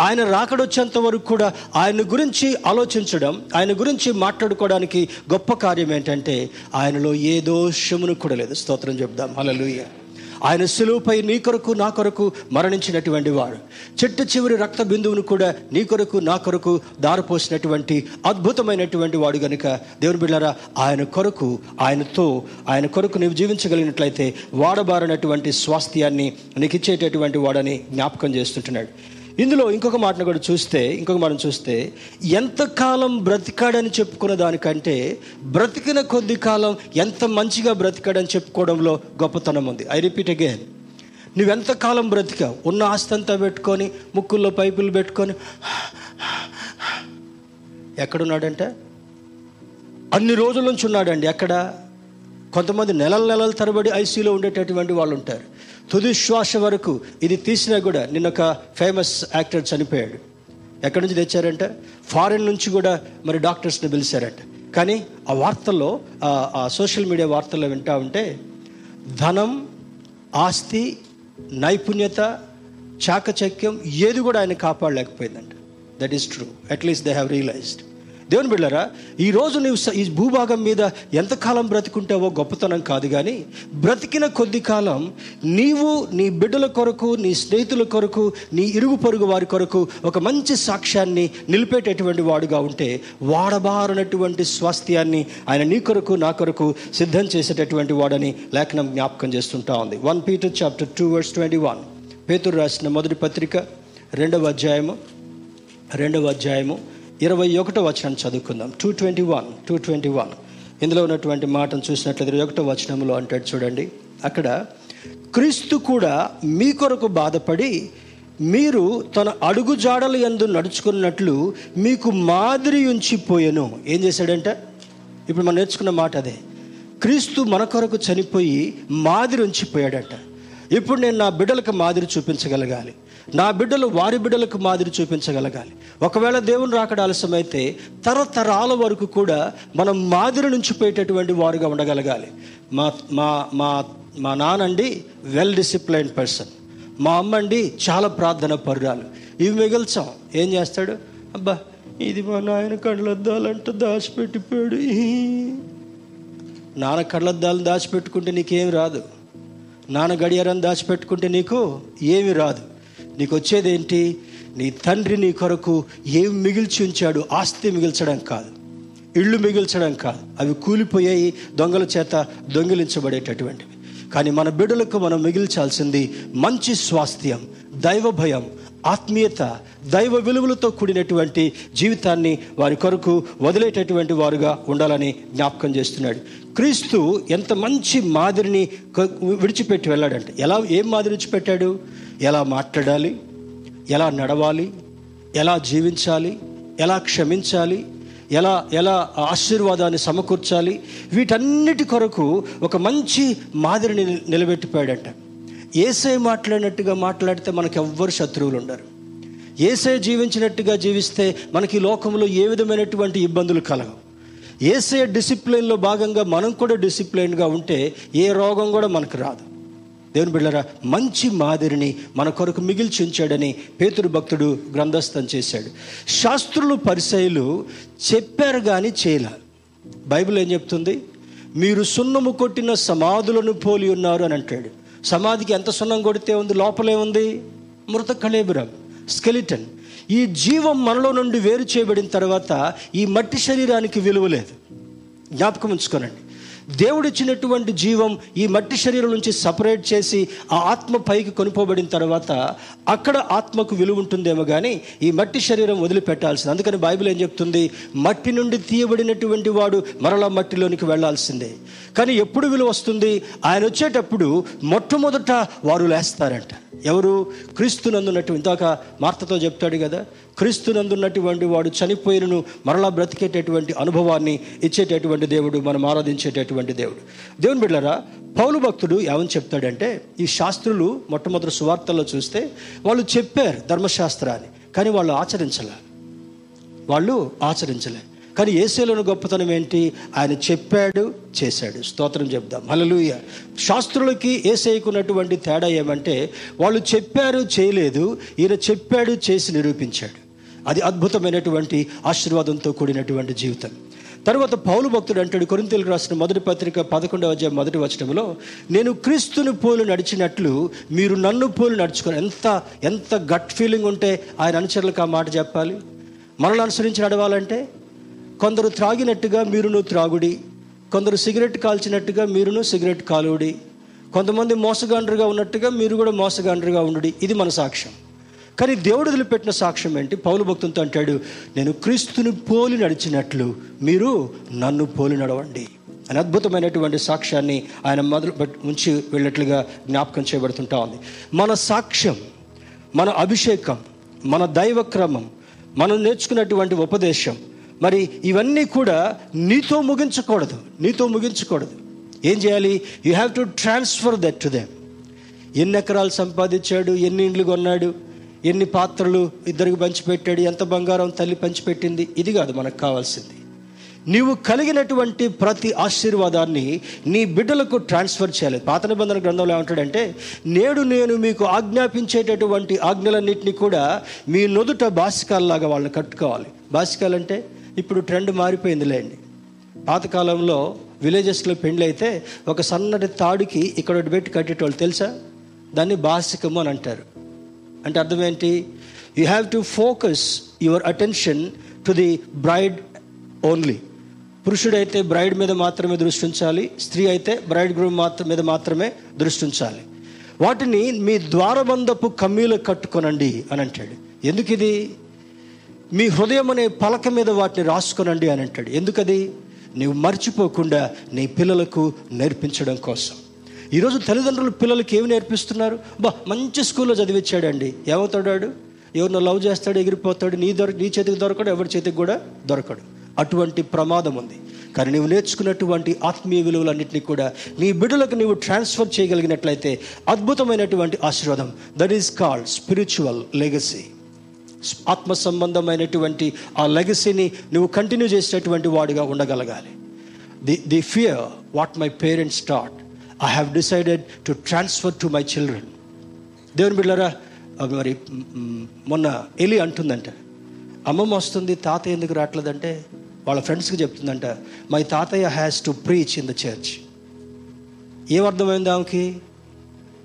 ఆయన రాకడొచ్చేంత వరకు కూడా ఆయన గురించి ఆలోచించడం ఆయన గురించి మాట్లాడుకోవడానికి గొప్ప కార్యం ఏంటంటే ఆయనలో ఏ దోషమును కూడా లేదు. స్తోత్రం చెప్దాం. హల్లెలూయా. ఆయన సులువుపై నీ కొరకు నా కొరకు మరణించినటువంటి వాడు. చెట్టు చివరి రక్త బిందువును కూడా నీ కొరకు నా కొరకు దారిపోసినటువంటి అద్భుతమైనటువంటి వాడు గనుక. దేవుని బిళ్ళారా ఆయన కొరకు ఆయనతో ఆయన కొరకు నీవు జీవించగలిగినట్లయితే వాడబారినటువంటి స్వాస్థ్యాన్ని నీకు ఇచ్చేటటువంటి వాడని జ్ఞాపకం చేస్తుంటున్నాడు. ఇందులో ఇంకొక మాటను కూడా చూస్తే ఇంకొక మాటను చూస్తే ఎంతకాలం బ్రతికాడని చెప్పుకున్న దానికంటే బ్రతికిన కొద్ది కాలం ఎంత మంచిగా బ్రతికాడని చెప్పుకోవడంలో గొప్పతనం ఉంది. ఐ రిపీట్ అగైన్ నువ్వెంతకాలం బ్రతికావు? ఉన్న ఆస్తి అంతా పెట్టుకొని ముక్కుల్లో పైపులు పెట్టుకొని ఎక్కడున్నాడంటే? అన్ని రోజుల నుంచి ఉన్నాడండి. ఎక్కడ? కొంతమంది నెలల నెలల తరబడి ఐసీలో ఉండేటటువంటి వాళ్ళు ఉంటారు తుది శ్వాస వరకు ఇది తీసినా కూడా నిన్న ఒక ఫేమస్ యాక్టర్ చనిపోయాడు. ఎక్కడి నుంచి తెచ్చారంట? ఫారెన్ నుంచి కూడా మరి డాక్టర్స్ని పిలిచారంట. కానీ ఆ వార్తల్లో ఆ సోషల్ మీడియా వార్తల్లో వింటా ఉంటే ధనం ఆస్తి నైపుణ్యత చాకచక్యం ఏది కూడా ఆయన కాపాడలేకపోయిందంట. That is true at least they have realised దేవుని బిళ్ళరా ఈరోజు నువ్వు ఈ భూభాగం మీద ఎంతకాలం బ్రతుకుంటావో గొప్పతనం కాదు కానీ బ్రతికిన కొద్ది కాలం నీవు నీ బిడ్డల కొరకు నీ స్నేహితుల కొరకు నీ ఇరుగు పొరుగు వారి కొరకు ఒక మంచి సాక్ష్యాన్ని నిలిపేటటువంటి వాడుగా ఉంటే వాడబారనటువంటి స్వాస్థ్యాన్ని ఆయన నీ కొరకు నా కొరకు సిద్ధం చేసేటటువంటి వాడని లేఖనం జ్ఞాపకం చేస్తుంటా ఉంది. One Peter chapter two verse twenty one. పేతురు రాసిన మొదటి పత్రిక రెండవ అధ్యాయము రెండవ అధ్యాయము ఇరవై ఒకటో వచనం చదువుకుందాం. Two twenty one two twenty one ఇందులో ఉన్నటువంటి మాటను చూసినట్లయితే ఇరవై ఒకటో వచనంలో అంటాడు చూడండి. అక్కడ క్రీస్తు కూడా మీ కొరకు బాధపడి మీరు తన అడుగు జాడలు ఎందు నడుచుకున్నట్లు మీకు మాదిరి ఉంచిపోయాను. ఏం చేశాడంట? ఇప్పుడు మనం నేర్చుకున్న మాట అదే. క్రీస్తు మన కొరకు చనిపోయి మాదిరి ఉంచిపోయాడంట. ఇప్పుడు నేను నా బిడ్డలకు మాదిరి చూపించగలగాలి. నా బిడ్డలు వారి బిడ్డలకు మాదిరి చూపించగలగాలి. ఒకవేళ దేవుని రాకడ ఆలస్యమైతే తరతరాల వరకు కూడా మనం మాదిరి నుంచి పోయేటటువంటి వారుగా ఉండగలగాలి. మా మా మా మా నానండి వెల్ డిసిప్లైన్డ్ పర్సన్ మా అమ్మ అండి చాలా ప్రార్థన పరురాలు. ఇవి మిగిల్చాం. ఏం చేస్తాడు? అబ్బా ఇది మా నాయన కళ్ళొద్దాలంట దాచిపెట్టిపోయాడు. నాన్న కళ్ళద్దాలను దాచిపెట్టుకుంటే నీకేం రాదు. నాన్న గడియారం దాచిపెట్టుకుంటే నీకు ఏమి రాదు. నీకు వచ్చేది ఏంటి నీ తండ్రి నీ కొరకు ఏం మిగిల్చి ఉంచాడు? ఆస్తి మిగిల్చడం కాదు. ఇళ్ళు మిగిల్చడం కాదు. అవి కూలిపోయాయి దొంగల చేత దొంగిలించబడేటటువంటివి. కానీ మన బిడ్డలకు మనం మిగిల్చాల్సింది మంచి స్వాస్థ్యం దైవ భయం ఆత్మీయత దైవ విలువలతో కూడినటువంటి జీవితాన్ని వారి కొరకు వదిలేటటువంటి వారుగా ఉండాలని జ్ఞాపకం చేస్తున్నాడు. క్రీస్తు ఎంత మంచి మాదిరిని విడిచిపెట్టి వెళ్ళాడంటే. ఎలా ఏం మాదిరి విడిచిపెట్టాడు? ఎలా మాట్లాడాలి ఎలా నడవాలి ఎలా జీవించాలి ఎలా క్షమించాలి ఎలా ఎలా ఆశీర్వాదాన్ని సమకూర్చాలి వీటన్నిటి కొరకు ఒక మంచి మాదిరిని నిలబెట్టిపోయాడంట. ఏసై మాట్లాడినట్టుగా మాట్లాడితే మనకు ఎవ్వరు శత్రువులు ఉండరు. ఏసై జీవించినట్టుగా జీవిస్తే మనకి లోకంలో ఏ విధమైనటువంటి ఇబ్బందులు కలగవు. ఏసే డిసిప్లిన్లో భాగంగా మనం కూడా డిసిప్లిన్గా ఉంటే ఏ రోగం కూడా మనకు రాదు. దేవుని బిళ్ళరా మంచి మాదిరిని మన కొరకు మిగిల్చి ఉంచాడని పేతురు భక్తుడు గ్రంథస్థం చేశాడు. శాస్త్రులు పరిసయులు చెప్పారు కానీ చేయలే. బైబిల్ ఏం చెప్తుంది? మీరు సున్నము కొట్టిన సమాధులను పోలి ఉన్నారు అని అంటాడు. సమాధికి ఎంత సున్నం కొడితే ఉంది? లోపలే ఉంది మృత కళేబురం స్కెలిటన్. ఈ జీవం మనలో నుండి వేరు చేయబడిన తర్వాత ఈ మట్టి శరీరానికి విలువ లేదు. జ్ఞాపకం ఉంచుకోనండి. దేవుడిచ్చినటువంటి జీవం ఈ మట్టి శరీరం నుంచి సపరేట్ చేసి ఆ ఆత్మ పైకి కొనుకోబడిన తర్వాత అక్కడ ఆత్మకు విలువ ఉంటుందేమో కానీ ఈ మట్టి శరీరం వదిలిపెట్టాల్సింది. అందుకని బైబిల్ ఏం చెప్తుంది? మట్టి నుండి తీయబడినటువంటి వాడు మరలా మట్టిలోనికి వెళ్ళాల్సిందే కానీ ఎప్పుడు విలువ వస్తుంది? ఆయన వచ్చేటప్పుడు మొట్టమొదట వారు లేస్తారంట. ఎవరు? క్రీస్తునందున్నట్టు. ఇందాక మార్తతో చెప్తాడు కదా క్రీస్తునందున్నటువంటి వాడు చనిపోయినను మరలా బ్రతికేటటువంటి అనుభవాన్ని ఇచ్చేటటువంటి దేవుడు మనం ఆరాధించేటటువంటి దేవుడు. దేవుని బిడ్డరా పౌలు భక్తుడు ఏమని చెప్తాడంటే ఈ శాస్త్రులు మొట్టమొదటి సువార్తల్లో చూస్తే వాళ్ళు చెప్పారు ధర్మశాస్త్రాన్ని కానీ వాళ్ళు ఆచరించలే. వాళ్ళు ఆచరించలే. కానీ ఏసేలోని గొప్పతనం ఏంటి? ఆయన చెప్పాడు చేశాడు. స్తోత్రం చెప్దాం. హల్లెలూయా. శాస్త్రులకి ఏసేకున్నటువంటి తేడా ఏమంటే వాళ్ళు చెప్పారు చేయలేదు ఈయన చెప్పాడు చేసి నిరూపించాడు. అది అద్భుతమైనటువంటి ఆశీర్వాదంతో కూడినటువంటి జీవితం. తర్వాత పౌలు భక్తుడు అంటాడు కొరింతలకు రాసిన మొదటి పత్రిక పదకొండవ అధ్యాయం మొదటి వచనంలో నేను క్రీస్తుని పోలు నడిచినట్లు మీరు నన్ను పోలు నడుచుకొని ఎంత ఎంత గట్ ఫీలింగ్ ఉంటే ఆయన అనుచరులకు ఆ మాట చెప్పాలి? మనల్ని అనుసరించి నడవాలంటే కొందరు త్రాగినట్టుగా మీరును త్రాగుడి కొందరు సిగరెట్ కాల్చినట్టుగా మీరును సిగరెట్ కాలుడి కొంతమంది మోసగాండ్రుగా ఉన్నట్టుగా మీరు కూడా మోసగాండ్రుగా ఉండుడి. ఇది మన సాక్ష్యం. కానీ దేవుడు వదిలిపెట్టిన సాక్ష్యం ఏంటి? పౌలు భక్తులతో అంటాడు నేను క్రీస్తుని పోలి నడిచినట్లు మీరు నన్ను పోలి నడవండి. అని అద్భుతమైనటువంటి సాక్ష్యాన్ని ఆయన మొదలు ఉంచి వెళ్ళినట్లుగా జ్ఞాపకం చేయబడుతుంటా ఉంది. మన సాక్ష్యం మన అభిషేకం మన దైవక్రమం మనం నేర్చుకున్నటువంటి ఉపదేశం మరి ఇవన్నీ కూడా నీతో ముగించకూడదు నీతో ముగించకూడదు. ఏం చేయాలి? You have to transfer that to them ఎన్ని ఎకరాలు సంపాదించాడు? ఎన్ని ఇండ్లు కొన్నాడు? ఎన్ని పాత్రలు ఇద్దరికి పంచిపెట్టాడు ఎంత బంగారం తల్లి పంచిపెట్టింది ఇది కాదు మనకు కావాల్సింది. నీవు కలిగినటువంటి ప్రతి ఆశీర్వాదాన్ని నీ బిడ్డలకు ట్రాన్స్ఫర్ చేయాలి. పాత నిబంధన గ్రంథంలో ఏమంటాడంటే నేడు నేను మీకు ఆజ్ఞాపించేటటువంటి ఆజ్ఞలన్నింటినీ కూడా మీ నుదుట బాసికాల్లాగా వాళ్ళని కట్టుకోవాలి. బాసికాలంటే ఇప్పుడు ట్రెండ్ మారిపోయిందిలేండి. పాతకాలంలో విలేజెస్లో పెండ్లి అయితే ఒక సన్నటి తాడుకి ఇక్కడ ఒకటి పెట్టి కట్టేటోళ్ళు తెలుసా? దాన్ని బాసికము అని అంటారు. అంటే అర్థం ఏంటి you have to focus your attention to the bride only పురుషుడైతే bride మీద మాత్రమే దృష్టి ఉంచాలి స్త్రీ అయితే బ్రైడ్ గ్రూమ్ మాత్రం మీద మాత్రమే దృష్టి ఉంచాలి వాటిని మీ ద్వారబంధపు కమ్మీలు కట్టుకొనండి అని అంటాడు. ఎందుకు ఇది మీ హృదయం అనే పలక మీద వాటిని రాసుకొనండి అని అంటాడు. ఎందుకది? నీవు మర్చిపోకుండా నీ పిల్లలకు నేర్పించడం కోసం. ఈరోజు తల్లిదండ్రులు పిల్లలకి ఏమి నేర్పిస్తున్నారు? బా మంచి స్కూల్లో చదివించాడండి ఏమవుతాడాడు? ఎవరినో లవ్ చేస్తాడు ఎగిరిపోతాడు నీ దొర నీ చేతికి దొరకడు ఎవరి చేతికి కూడా దొరకడు. అటువంటి ప్రమాదం ఉంది. కానీ నీవు నేర్చుకున్నటువంటి ఆత్మీయ విలువలన్నింటినీ కూడా నీ బిడ్డలకు నీవు ట్రాన్స్ఫర్ చేయగలిగినట్లయితే అద్భుతమైనటువంటి ఆశీర్వాదం. That is called spiritual legacy ఆత్మ సంబంధమైనటువంటి ఆ లెగసీని నువ్వు కంటిన్యూ చేసేటటువంటి వాడిగా ఉండగలగాలి. The the fear what my parents start I have decided to transfer to my children దేవుని బిడ్డరా మరి మొన్న ఎలి అంటుందంట అమ్మమ్మ వస్తుంది తాతయ్య ఎందుకు రావట్లేదంటే? వాళ్ళ ఫ్రెండ్స్కి చెప్తుందంట మై తాతయ్య has to preach in the church ఏమర్థమైంది ఆమెకి?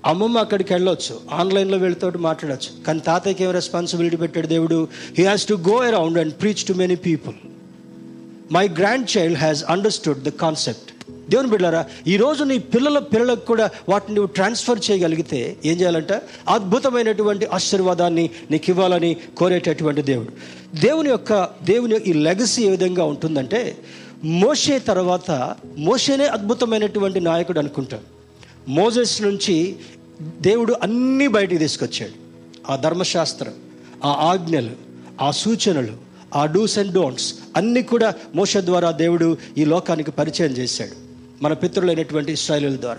అమ్మమ్మ అక్కడికి వెళ్ళొచ్చు ఆన్లైన్లో వెళ్తూ మాట్లాడచ్చు కానీ తాతయ్యకి ఏం రెస్పాన్సిబిలిటీ పెట్టాడు దేవుడు? He has to go around and preach to many people my grandchild has understood the concept దేవుని బిడ్డారా ఈరోజు నీ పిల్లల పిల్లలకు కూడా వాటిని నువ్వు ట్రాన్స్ఫర్ చేయగలిగితే ఏం చేయాలంట? అద్భుతమైనటువంటి ఆశీర్వాదాన్ని నీకు ఇవ్వాలని కోరేటటువంటి దేవుడు. దేవుని యొక్క దేవుని ఈ లెగసీ ఏ విధంగా ఉంటుందంటే మోషే తర్వాత మోసేనే అద్భుతమైనటువంటి నాయకుడు అనుకుంటాం మోజెస్ నుంచి దేవుడు అన్నీ బయటికి తీసుకొచ్చాడు. ఆ ధర్మశాస్త్రం ఆ ఆజ్ఞలు ఆ సూచనలు ఆ డూస్ అండ్ డోంట్స్ అన్నీ కూడా మోష ద్వారా దేవుడు ఈ లోకానికి పరిచయం చేశాడు మన పితృలైనటువంటి ఇస్రాయలుల ద్వారా.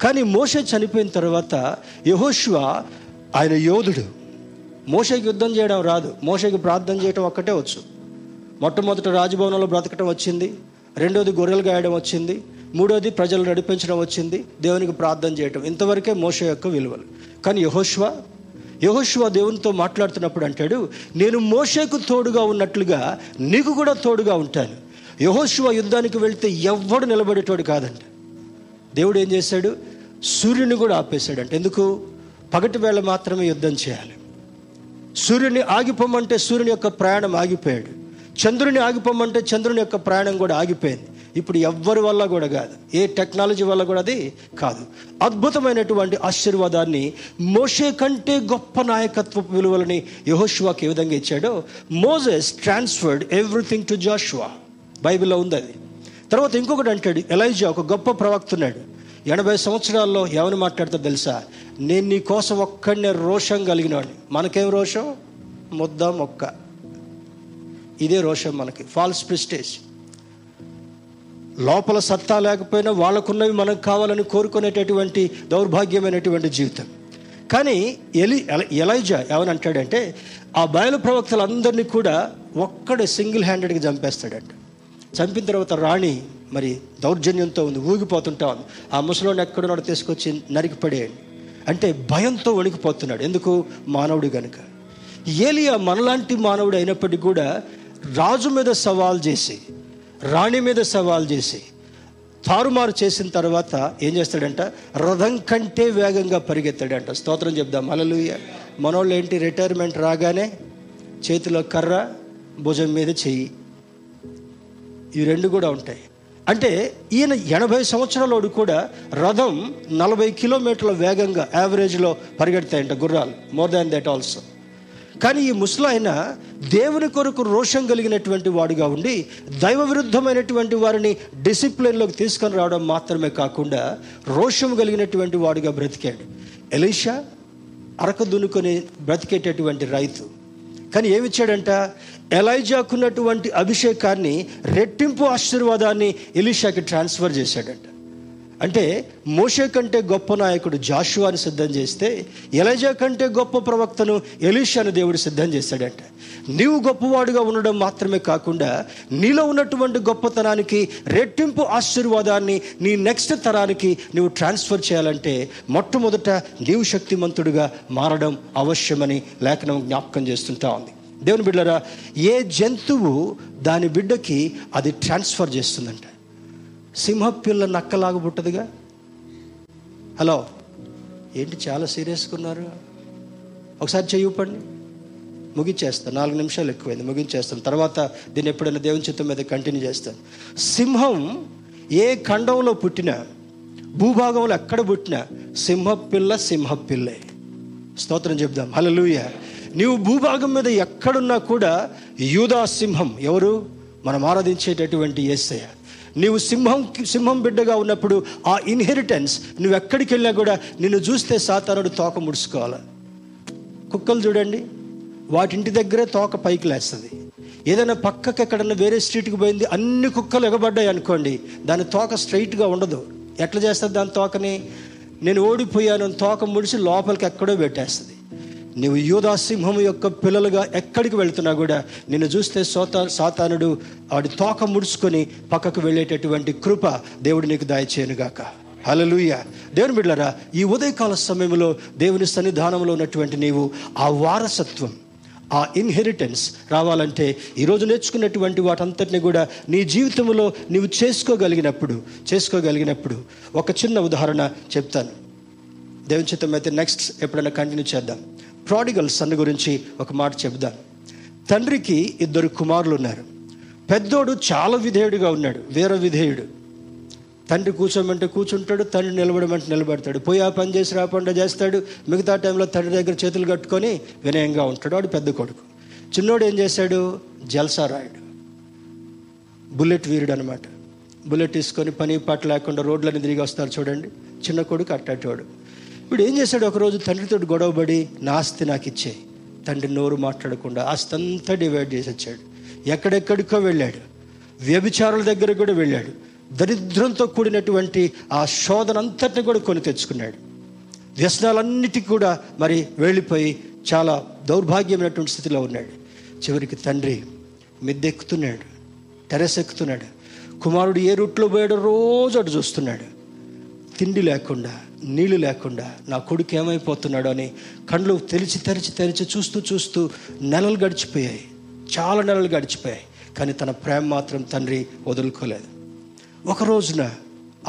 కానీ మోస చనిపోయిన తర్వాత యహోష్వ ఆయన యోధుడు. మోషకి యుద్ధం చేయడం రాదు మోషకి ప్రార్థన చేయడం ఒక్కటే వచ్చు. మొట్టమొదట రాజభవనంలో బ్రతకటం వచ్చింది రెండోది గొర్రెలు గాయడం వచ్చింది మూడోది ప్రజలు నడిపించడం వచ్చింది దేవునికి ప్రార్థన చేయటం. ఇంతవరకే మోష యొక్క విలువలు. కానీ యహోష్వ యహోష్వ దేవునితో మాట్లాడుతున్నప్పుడు అంటాడు నేను మోషేకు తోడుగా ఉన్నట్లుగా నీకు కూడా తోడుగా ఉంటాను. యహోష్వ యుద్ధానికి వెళ్తే ఎవ్వడు నిలబడేటోడు కాదంట. దేవుడు ఏం చేశాడు? సూర్యుని కూడా ఆపేశాడంట. ఎందుకు? పగటి వేళ మాత్రమే యుద్ధం చేయాలి. సూర్యుని ఆగిపోమంటే సూర్యుని యొక్క ప్రయాణం ఆగిపోయాడు. చంద్రుని ఆగిపోమంటే చంద్రుని యొక్క ప్రయాణం కూడా ఆగిపోయింది. ఇప్పుడు ఎవ్వరి వల్ల కూడా కాదు. ఏ టెక్నాలజీ వల్ల కూడా అది కాదు. అద్భుతమైనటువంటి ఆశీర్వాదాన్ని మోషే కంటే గొప్ప నాయకత్వ విలువలని యహోష్వాకి ఏ విధంగా ఇచ్చాడో Moses transferred everything to Joshua. బైబిల్లో ఉంది అది. తర్వాత ఇంకొకటి అంటాడు ఎలైజా ఒక గొప్ప ప్రవక్త ఉన్నాడు. ఎనభై సంవత్సరాల్లో ఎవరు మాట్లాడతా తెలుసా? నేను నీ కోసం ఒక్కడనే రోషం కలిగినవాడిని మనకేం రోషం? ముద్ద మొక్క. ఇదే రోషం మనకి. ఫాల్స్ ప్రిస్టేజ్ లోపల సత్తా లేకపోయినా వాళ్ళకున్నవి మనకు కావాలని కోరుకునేటటువంటి దౌర్భాగ్యమైనటువంటి జీవితం. కానీ ఎలి ఎల- ఎలైజా ఏమనంటాడంటే ఆ బయలు ప్రవక్తలందరినీ కూడా ఒక్కడే సింగిల్ హ్యాండెడ్గా చంపేస్తాడంట. చంపిన తర్వాత రాణి మరి దౌర్జన్యంతో ఉంది ఊగిపోతుంటా. ఉంది ఆ ముసలోని ఎక్కడున్నాడు తీసుకొచ్చి నరికిపడేయండి అంటే భయంతో వణికిపోతున్నాడు. ఎందుకు? మానవుడు గనుక. ఏలియా మనలాంటి మానవుడు అయినప్పటికీ కూడా రాజు మీద సవాల్ చేసి రాణి మీద సవాల్ చేసి తారుమారు చేసిన తర్వాత ఏం చేస్తాడంట? రథం కంటే వేగంగా పరిగెత్తాడంట. స్తోత్రం చెప్దాం. అలలుయ మనోళ్ళు ఏంటి? రిటైర్మెంట్ రాగానే చేతిలో కర్ర భుజం మీద చెయ్యి. ఇవి రెండు కూడా ఉంటాయి. అంటే ఈయన ఎనభై సంవత్సరాలోడు కూడా రథం నలభై కిలోమీటర్ల వేగంగా యావరేజ్లో పరిగెడతాయంట గుర్రాలు. మోర్ దాన్ దట్ ఆల్సో కానీ ఈ ముసలాయన దేవుని కొరకు రోషం కలిగినటువంటి వాడుగా ఉండి దైవ విరుద్ధమైనటువంటి వారిని డిసిప్లిన్లోకి తీసుకొని రావడం మాత్రమే కాకుండా రోషం కలిగినటువంటి వాడుగా బ్రతికాడు. ఎలీషా అరక దున్నుకొని బ్రతికేటటువంటి రైతు. కానీ ఏమిచ్చాడంట? ఎలైజాకున్నటువంటి అభిషేకాన్ని రెట్టింపు ఆశీర్వాదాన్ని ఎలీషాకి ట్రాన్స్ఫర్ చేశాడంట. అంటే మోషే కంటే గొప్ప నాయకుడు జాషువాని సిద్ధం చేస్తే ఎలజా కంటే గొప్ప ప్రవక్తను ఎలీషాను దేవుడు సిద్ధం చేశాడంట నీవు గొప్పవాడుగా ఉండడం మాత్రమే కాకుండా నీలో ఉన్నటువంటి గొప్పతనానికి రెట్టింపు ఆశీర్వాదాన్ని నీ నెక్స్ట్ తరానికి నీవు ట్రాన్స్ఫర్ చేయాలంటే మొట్టమొదట నీవు శక్తిమంతుడిగా మారడం అవశ్యమని లేఖనం జ్ఞాపకం చేస్తుంటా ఉంది. దేవుని బిడ్డరా ఏ జంతువు దాని బిడ్డకి అది ట్రాన్స్ఫర్ చేస్తుందంట. సింహ పిల్ల నక్కలాగా పుట్టదుగా? హలో ఏంటి చాలా సీరియస్గా ఉన్నారు? ఒకసారి చెయ్యిపండి. ముగించేస్తాను నాలుగు నిమిషాలు ఎక్కువైంది ముగించేస్తాను. తర్వాత దీన్ని ఎప్పుడైనా దేవుని చిత్తం మీద కంటిన్యూ చేస్తాను. సింహం ఏ ఖండంలో పుట్టినా భూభాగంలో ఎక్కడ పుట్టినా సింహ పిల్ల సింహ పిల్లే స్తోత్రం చెప్దాం. హలలుయ నీవు భూభాగం మీద ఎక్కడున్నా కూడా యూదా సింహం ఎవరు? మనం ఆరాధించేటటువంటి ఏసయ్య. నీవు సింహం సింహం బిడ్డగా ఉన్నప్పుడు ఆ ఇన్హెరిటెన్స్ నువ్వు ఎక్కడికి వెళ్ళినా కూడా నిన్ను చూస్తే సాతానుడు తోక ముడుచుకోవాలి. కుక్కలు చూడండి వాటింటి దగ్గరే తోక పైకి లేస్తుంది. ఏదైనా పక్కకి ఎక్కడన్నా వేరే స్ట్రీట్కి పోయింది అన్ని కుక్కలు ఎగబడ్డాయి అనుకోండి దాని తోక స్ట్రైట్గా ఉండదు. ఎట్లా చేస్తుంది దాని తోకని? నేను ఓడిపోయాను తోక ముడిచి లోపలికి ఎక్కడో పెట్టేస్తుంది. నువ్వు యూదా సింహం యొక్క పిల్లలుగా ఎక్కడికి వెళ్తున్నా కూడా నిన్ను చూస్తే సోత సాతానుడు వాడి తోక ముడుచుకొని పక్కకు వెళ్ళేటటువంటి కృప దేవుడు నీకు దయచేయనుగాక. హలలుయ దేవుని బిడ్డరా ఈ ఉదయకాల సమయంలో దేవుని సన్నిధానంలో ఉన్నటువంటి నీవు ఆ వారసత్వం ఆ ఇన్హెరిటెన్స్ రావాలంటే ఈరోజు నేర్చుకున్నటువంటి వాటంతటిని కూడా నీ జీవితంలో నీవు చేసుకోగలిగినప్పుడు చేసుకోగలిగినప్పుడు ఒక చిన్న ఉదాహరణ చెప్తాను. దేవుని చిత్తం అయితే నెక్స్ట్ ఎప్పుడైనా కంటిన్యూ చేద్దాం. ప్రాడిగల్ సన్ గురించి ఒక మాట చెబుదా. తండ్రికి ఇద్దరు కుమారులు ఉన్నారు. పెద్దోడు చాలా విధేయుడిగా ఉన్నాడు వీర విధేయుడు. తండ్రి కూర్చోమంటే కూర్చుంటాడు తండ్రి నిలబడమంటే నిలబడతాడు. పోయి ఆ పని చేసి రాకుండా చేస్తాడు. మిగతా టైంలో తండ్రి దగ్గర చేతులు కట్టుకొని వినయంగా ఉంటాడు వాడు పెద్ద కొడుకు. చిన్నోడు ఏం చేశాడు? జల్సా రాయుడు. బుల్లెట్ వీరుడు అనమాట బుల్లెట్ తీసుకొని పని పాట లేకుండా రోడ్లని తిరిగి వస్తారు చూడండి. చిన్న కొడుకు అట్టేటోడు ఇప్పుడు ఏం చేశాడు ఒకరోజు? తండ్రితో గొడవపడి నా ఆస్తి నాకు ఇచ్చే. తండ్రి నోరు మాట్లాడకుండా ఆస్తి అంతా డివైడ్ చేసి వచ్చాడు. ఎక్కడెక్కడికో వెళ్ళాడు. వ్యభిచారుల దగ్గర కూడా వెళ్ళాడు. దరిద్రంతో కూడినటువంటి ఆ శోధన అంతటిని కూడా కొని తెచ్చుకున్నాడు. వ్యసనాలన్నిటికీ కూడా మరి వెళ్ళిపోయి చాలా దౌర్భాగ్యమైనటువంటి స్థితిలో ఉన్నాడు. చివరికి తండ్రి మిద్దెక్కుతున్నాడు. టెరెస్ ఎక్కుతున్నాడు కుమారుడు ఏ రూట్లో పోయాడో రోజు అటు చూస్తున్నాడు. తిండి లేకుండా నీళ్ళు లేకుండా నా కొడుకు ఏమైపోతున్నాడో అని కళ్ళు తెరిచి తెరిచి తెరిచి చూస్తూ చూస్తూ నెలలు గడిచిపోయాయి. చాలా నెలలు గడిచిపోయాయి. కానీ తన ప్రేమ మాత్రం తండ్రి వదులుకోలేదు. ఒక రోజున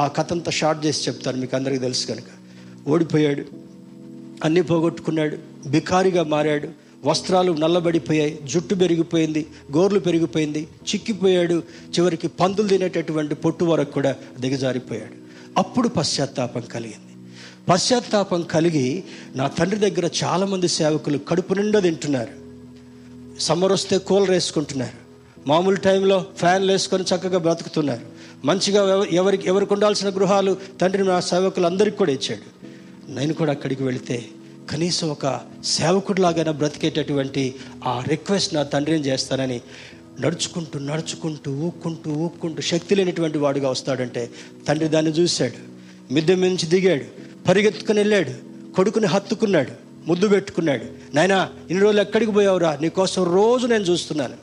ఆ కథంతా షార్ట్ చేసి చెప్తాను మీకు అందరికీ తెలుసు కనుక. ఓడిపోయాడు అన్నీ పోగొట్టుకున్నాడు బికారిగా మారాడు వస్త్రాలు నల్లబడిపోయాయి జుట్టు పెరిగిపోయింది గోర్లు పెరిగిపోయింది చిక్కిపోయాడు చివరికి పందులు తినేటటువంటి పొట్టు వరకు కూడా దిగజారిపోయాడు. అప్పుడు పశ్చాత్తాపం కలిగింది. పశ్చాత్తాపం కలిగి నా తండ్రి దగ్గర చాలామంది సేవకులు కడుపు నిండా తింటున్నారు. సమ్మర్ వస్తే కూలర్ వేసుకుంటున్నారు. మామూలు టైంలో ఫ్యాన్లు వేసుకొని చక్కగా బ్రతుకుతున్నారు. మంచిగా ఎవరికి ఎవరికి ఉండాల్సిన గృహాలు తండ్రి నా సేవకులు అందరికి కూడా ఇచ్చాడు. నేను కూడా అక్కడికి వెళితే కనీసం ఒక సేవకుడిలాగైనా బ్రతికేటటువంటి ఆ రిక్వెస్ట్ నా తండ్రిని చేస్తానని నడుచుకుంటూ నడుచుకుంటూ ఊక్కుంటూ ఊక్కుంటూ శక్తి లేనిటువంటి వాడుగా వస్తాడంటే తండ్రి దాన్ని చూశాడు. మిద్దె మించి దిగాడు. పరిగెత్తుకుని వెళ్ళాడు కొడుకుని హత్తుకున్నాడు. ముద్దు పెట్టుకున్నాడు. నాయనా ఇన్ని రోజులు ఎక్కడికి పోయావురా? నీకోసం రోజు నేను చూస్తున్నాను.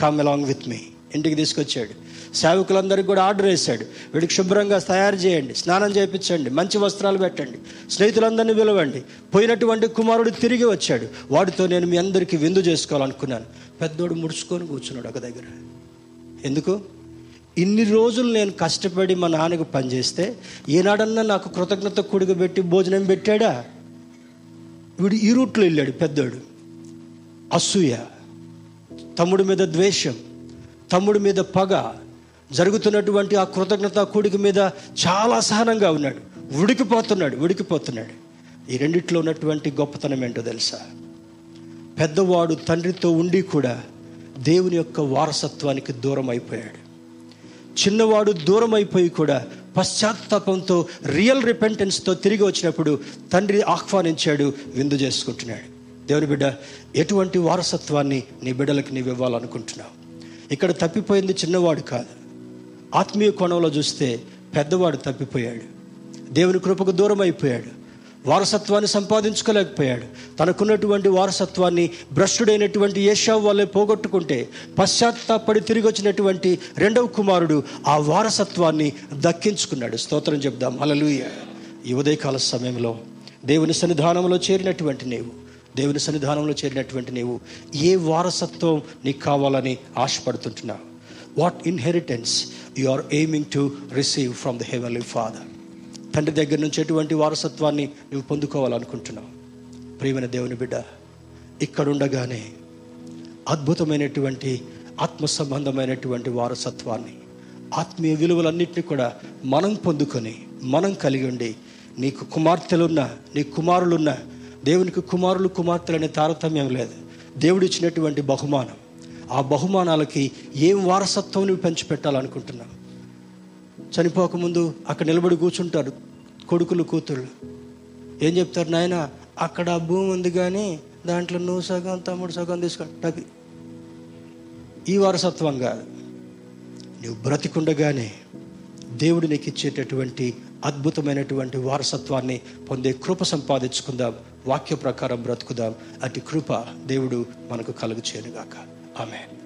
కమ్ అలాంగ్ విత్ మీ ఇంటికి తీసుకొచ్చాడు. సేవకులందరికీ కూడా ఆర్డర్ వేశాడు. వీడికి శుభ్రంగా తయారు చేయండి. స్నానం చేయించండి. మంచి వస్త్రాలు పెట్టండి. స్నేహితులందరినీ పిలవండి. పోయినటువంటి కుమారుడు తిరిగి వచ్చాడు. వాడితో నేను మీ అందరికీ విందు చేసుకోవాలనుకున్నాను. పెద్దోడు ముడుచుకొని కూర్చున్నాడు ఒక దగ్గర. ఎందుకు? ఇన్ని రోజులు నేను కష్టపడి మా నాన్నకు పనిచేస్తే ఏనాడన్నా నాకు కృతజ్ఞత కూడిక పెట్టి భోజనం పెట్టాడా? వీడు ఈ రూట్లో వెళ్ళాడు పెద్దోడు. అసూయ తమ్ముడి మీద ద్వేషం తమ్ముడి మీద పగ జరుగుతున్నటువంటి ఆ కృతజ్ఞత కూడిక మీద చాలా సహనంగా ఉన్నాడు. ఉడికిపోతున్నాడు ఉడికిపోతున్నాడు. ఈ రెండిట్లో ఉన్నటువంటి గొప్పతనం ఏంటో తెలుసా? పెద్దవాడు తండ్రితో ఉండి కూడా దేవుని యొక్క వారసత్వానికి దూరం అయిపోయాడు. చిన్నవాడు దూరం అయిపోయి కూడా పశ్చాత్తాపంతో రియల్ రిపెంటెన్స్తో తిరిగి వచ్చినప్పుడు తండ్రి ఆహ్వానించాడు విందు చేసుకుంటున్నాడు. దేవుని బిడ్డ ఎటువంటి వారసత్వాన్ని నీ బిడ్డలకు నీవు ఇవ్వాలనుకుంటున్నావు? ఇక్కడ తప్పిపోయింది చిన్నవాడు కాదు. ఆత్మీయ కోణంలో చూస్తే పెద్దవాడు తప్పిపోయాడు. దేవుని కృపకు దూరం అయిపోయాడు వారసత్వాన్ని సంపాదించుకోలేకపోయాడు. తనకున్నటువంటి వారసత్వాన్ని భ్రష్టుడైనటువంటి ఏషావు వల్లే పోగొట్టుకుంటే పశ్చాత్తాపడి తిరిగి వచ్చినటువంటి రెండవ కుమారుడు ఆ వారసత్వాన్ని దక్కించుకున్నాడు. స్తోత్రం చెప్దాం. అలలుయ ఈ ఉదయకాల సమయంలో దేవుని సన్నిధానంలో చేరినటువంటి నీవు దేవుని సన్నిధానంలో చేరినటువంటి నీవు ఏ వారసత్వం నీకు కావాలని ఆశపడుతుంటున్నావు? What inheritance you are aiming to receive from the heavenly father తండ్రి దగ్గర నుంచి ఎటువంటి వారసత్వాన్ని నువ్వు పొందుకోవాలనుకుంటున్నావు? ప్రియమైన దేవుని బిడ్డ ఇక్కడుండగానే అద్భుతమైనటువంటి ఆత్మ సంబంధమైనటువంటి వారసత్వాన్ని ఆత్మీయ విలువలన్నింటినీ కూడా మనం పొందుకొని మనం కలిగి ఉండి నీకు కుమార్తెలున్న నీ కుమారులున్న దేవునికి కుమారులు కుమార్తెలు అనే తారతమ్యం లేదు. దేవుడిచ్చినటువంటి బహుమానం. ఆ బహుమానాలకి ఏం వారసత్వం నువ్వు పెంచిపెట్టాలనుకుంటున్నావు? చనిపోకముందు అక్కడ నిలబడి కూర్చుంటారు కొడుకులు కూతుళ్ళు. ఏం చెప్తారు నాయన? అక్కడ భూమి ఉంది కానీ దాంట్లో నువ్వు సగం తమ్ముడు సగం తీసుకుంటాకి ఈ వారసత్వం కాదు. నువ్వు బ్రతికుండగానే దేవుడు నీకు ఇచ్చేటటువంటి అద్భుతమైనటువంటి వారసత్వాన్ని పొందే కృప సంపాదించుకుందాం. వాక్య ప్రకారం బ్రతుకుదాం. అటు కృప దేవుడు మనకు కలుగు చేయనుగాక ఆమె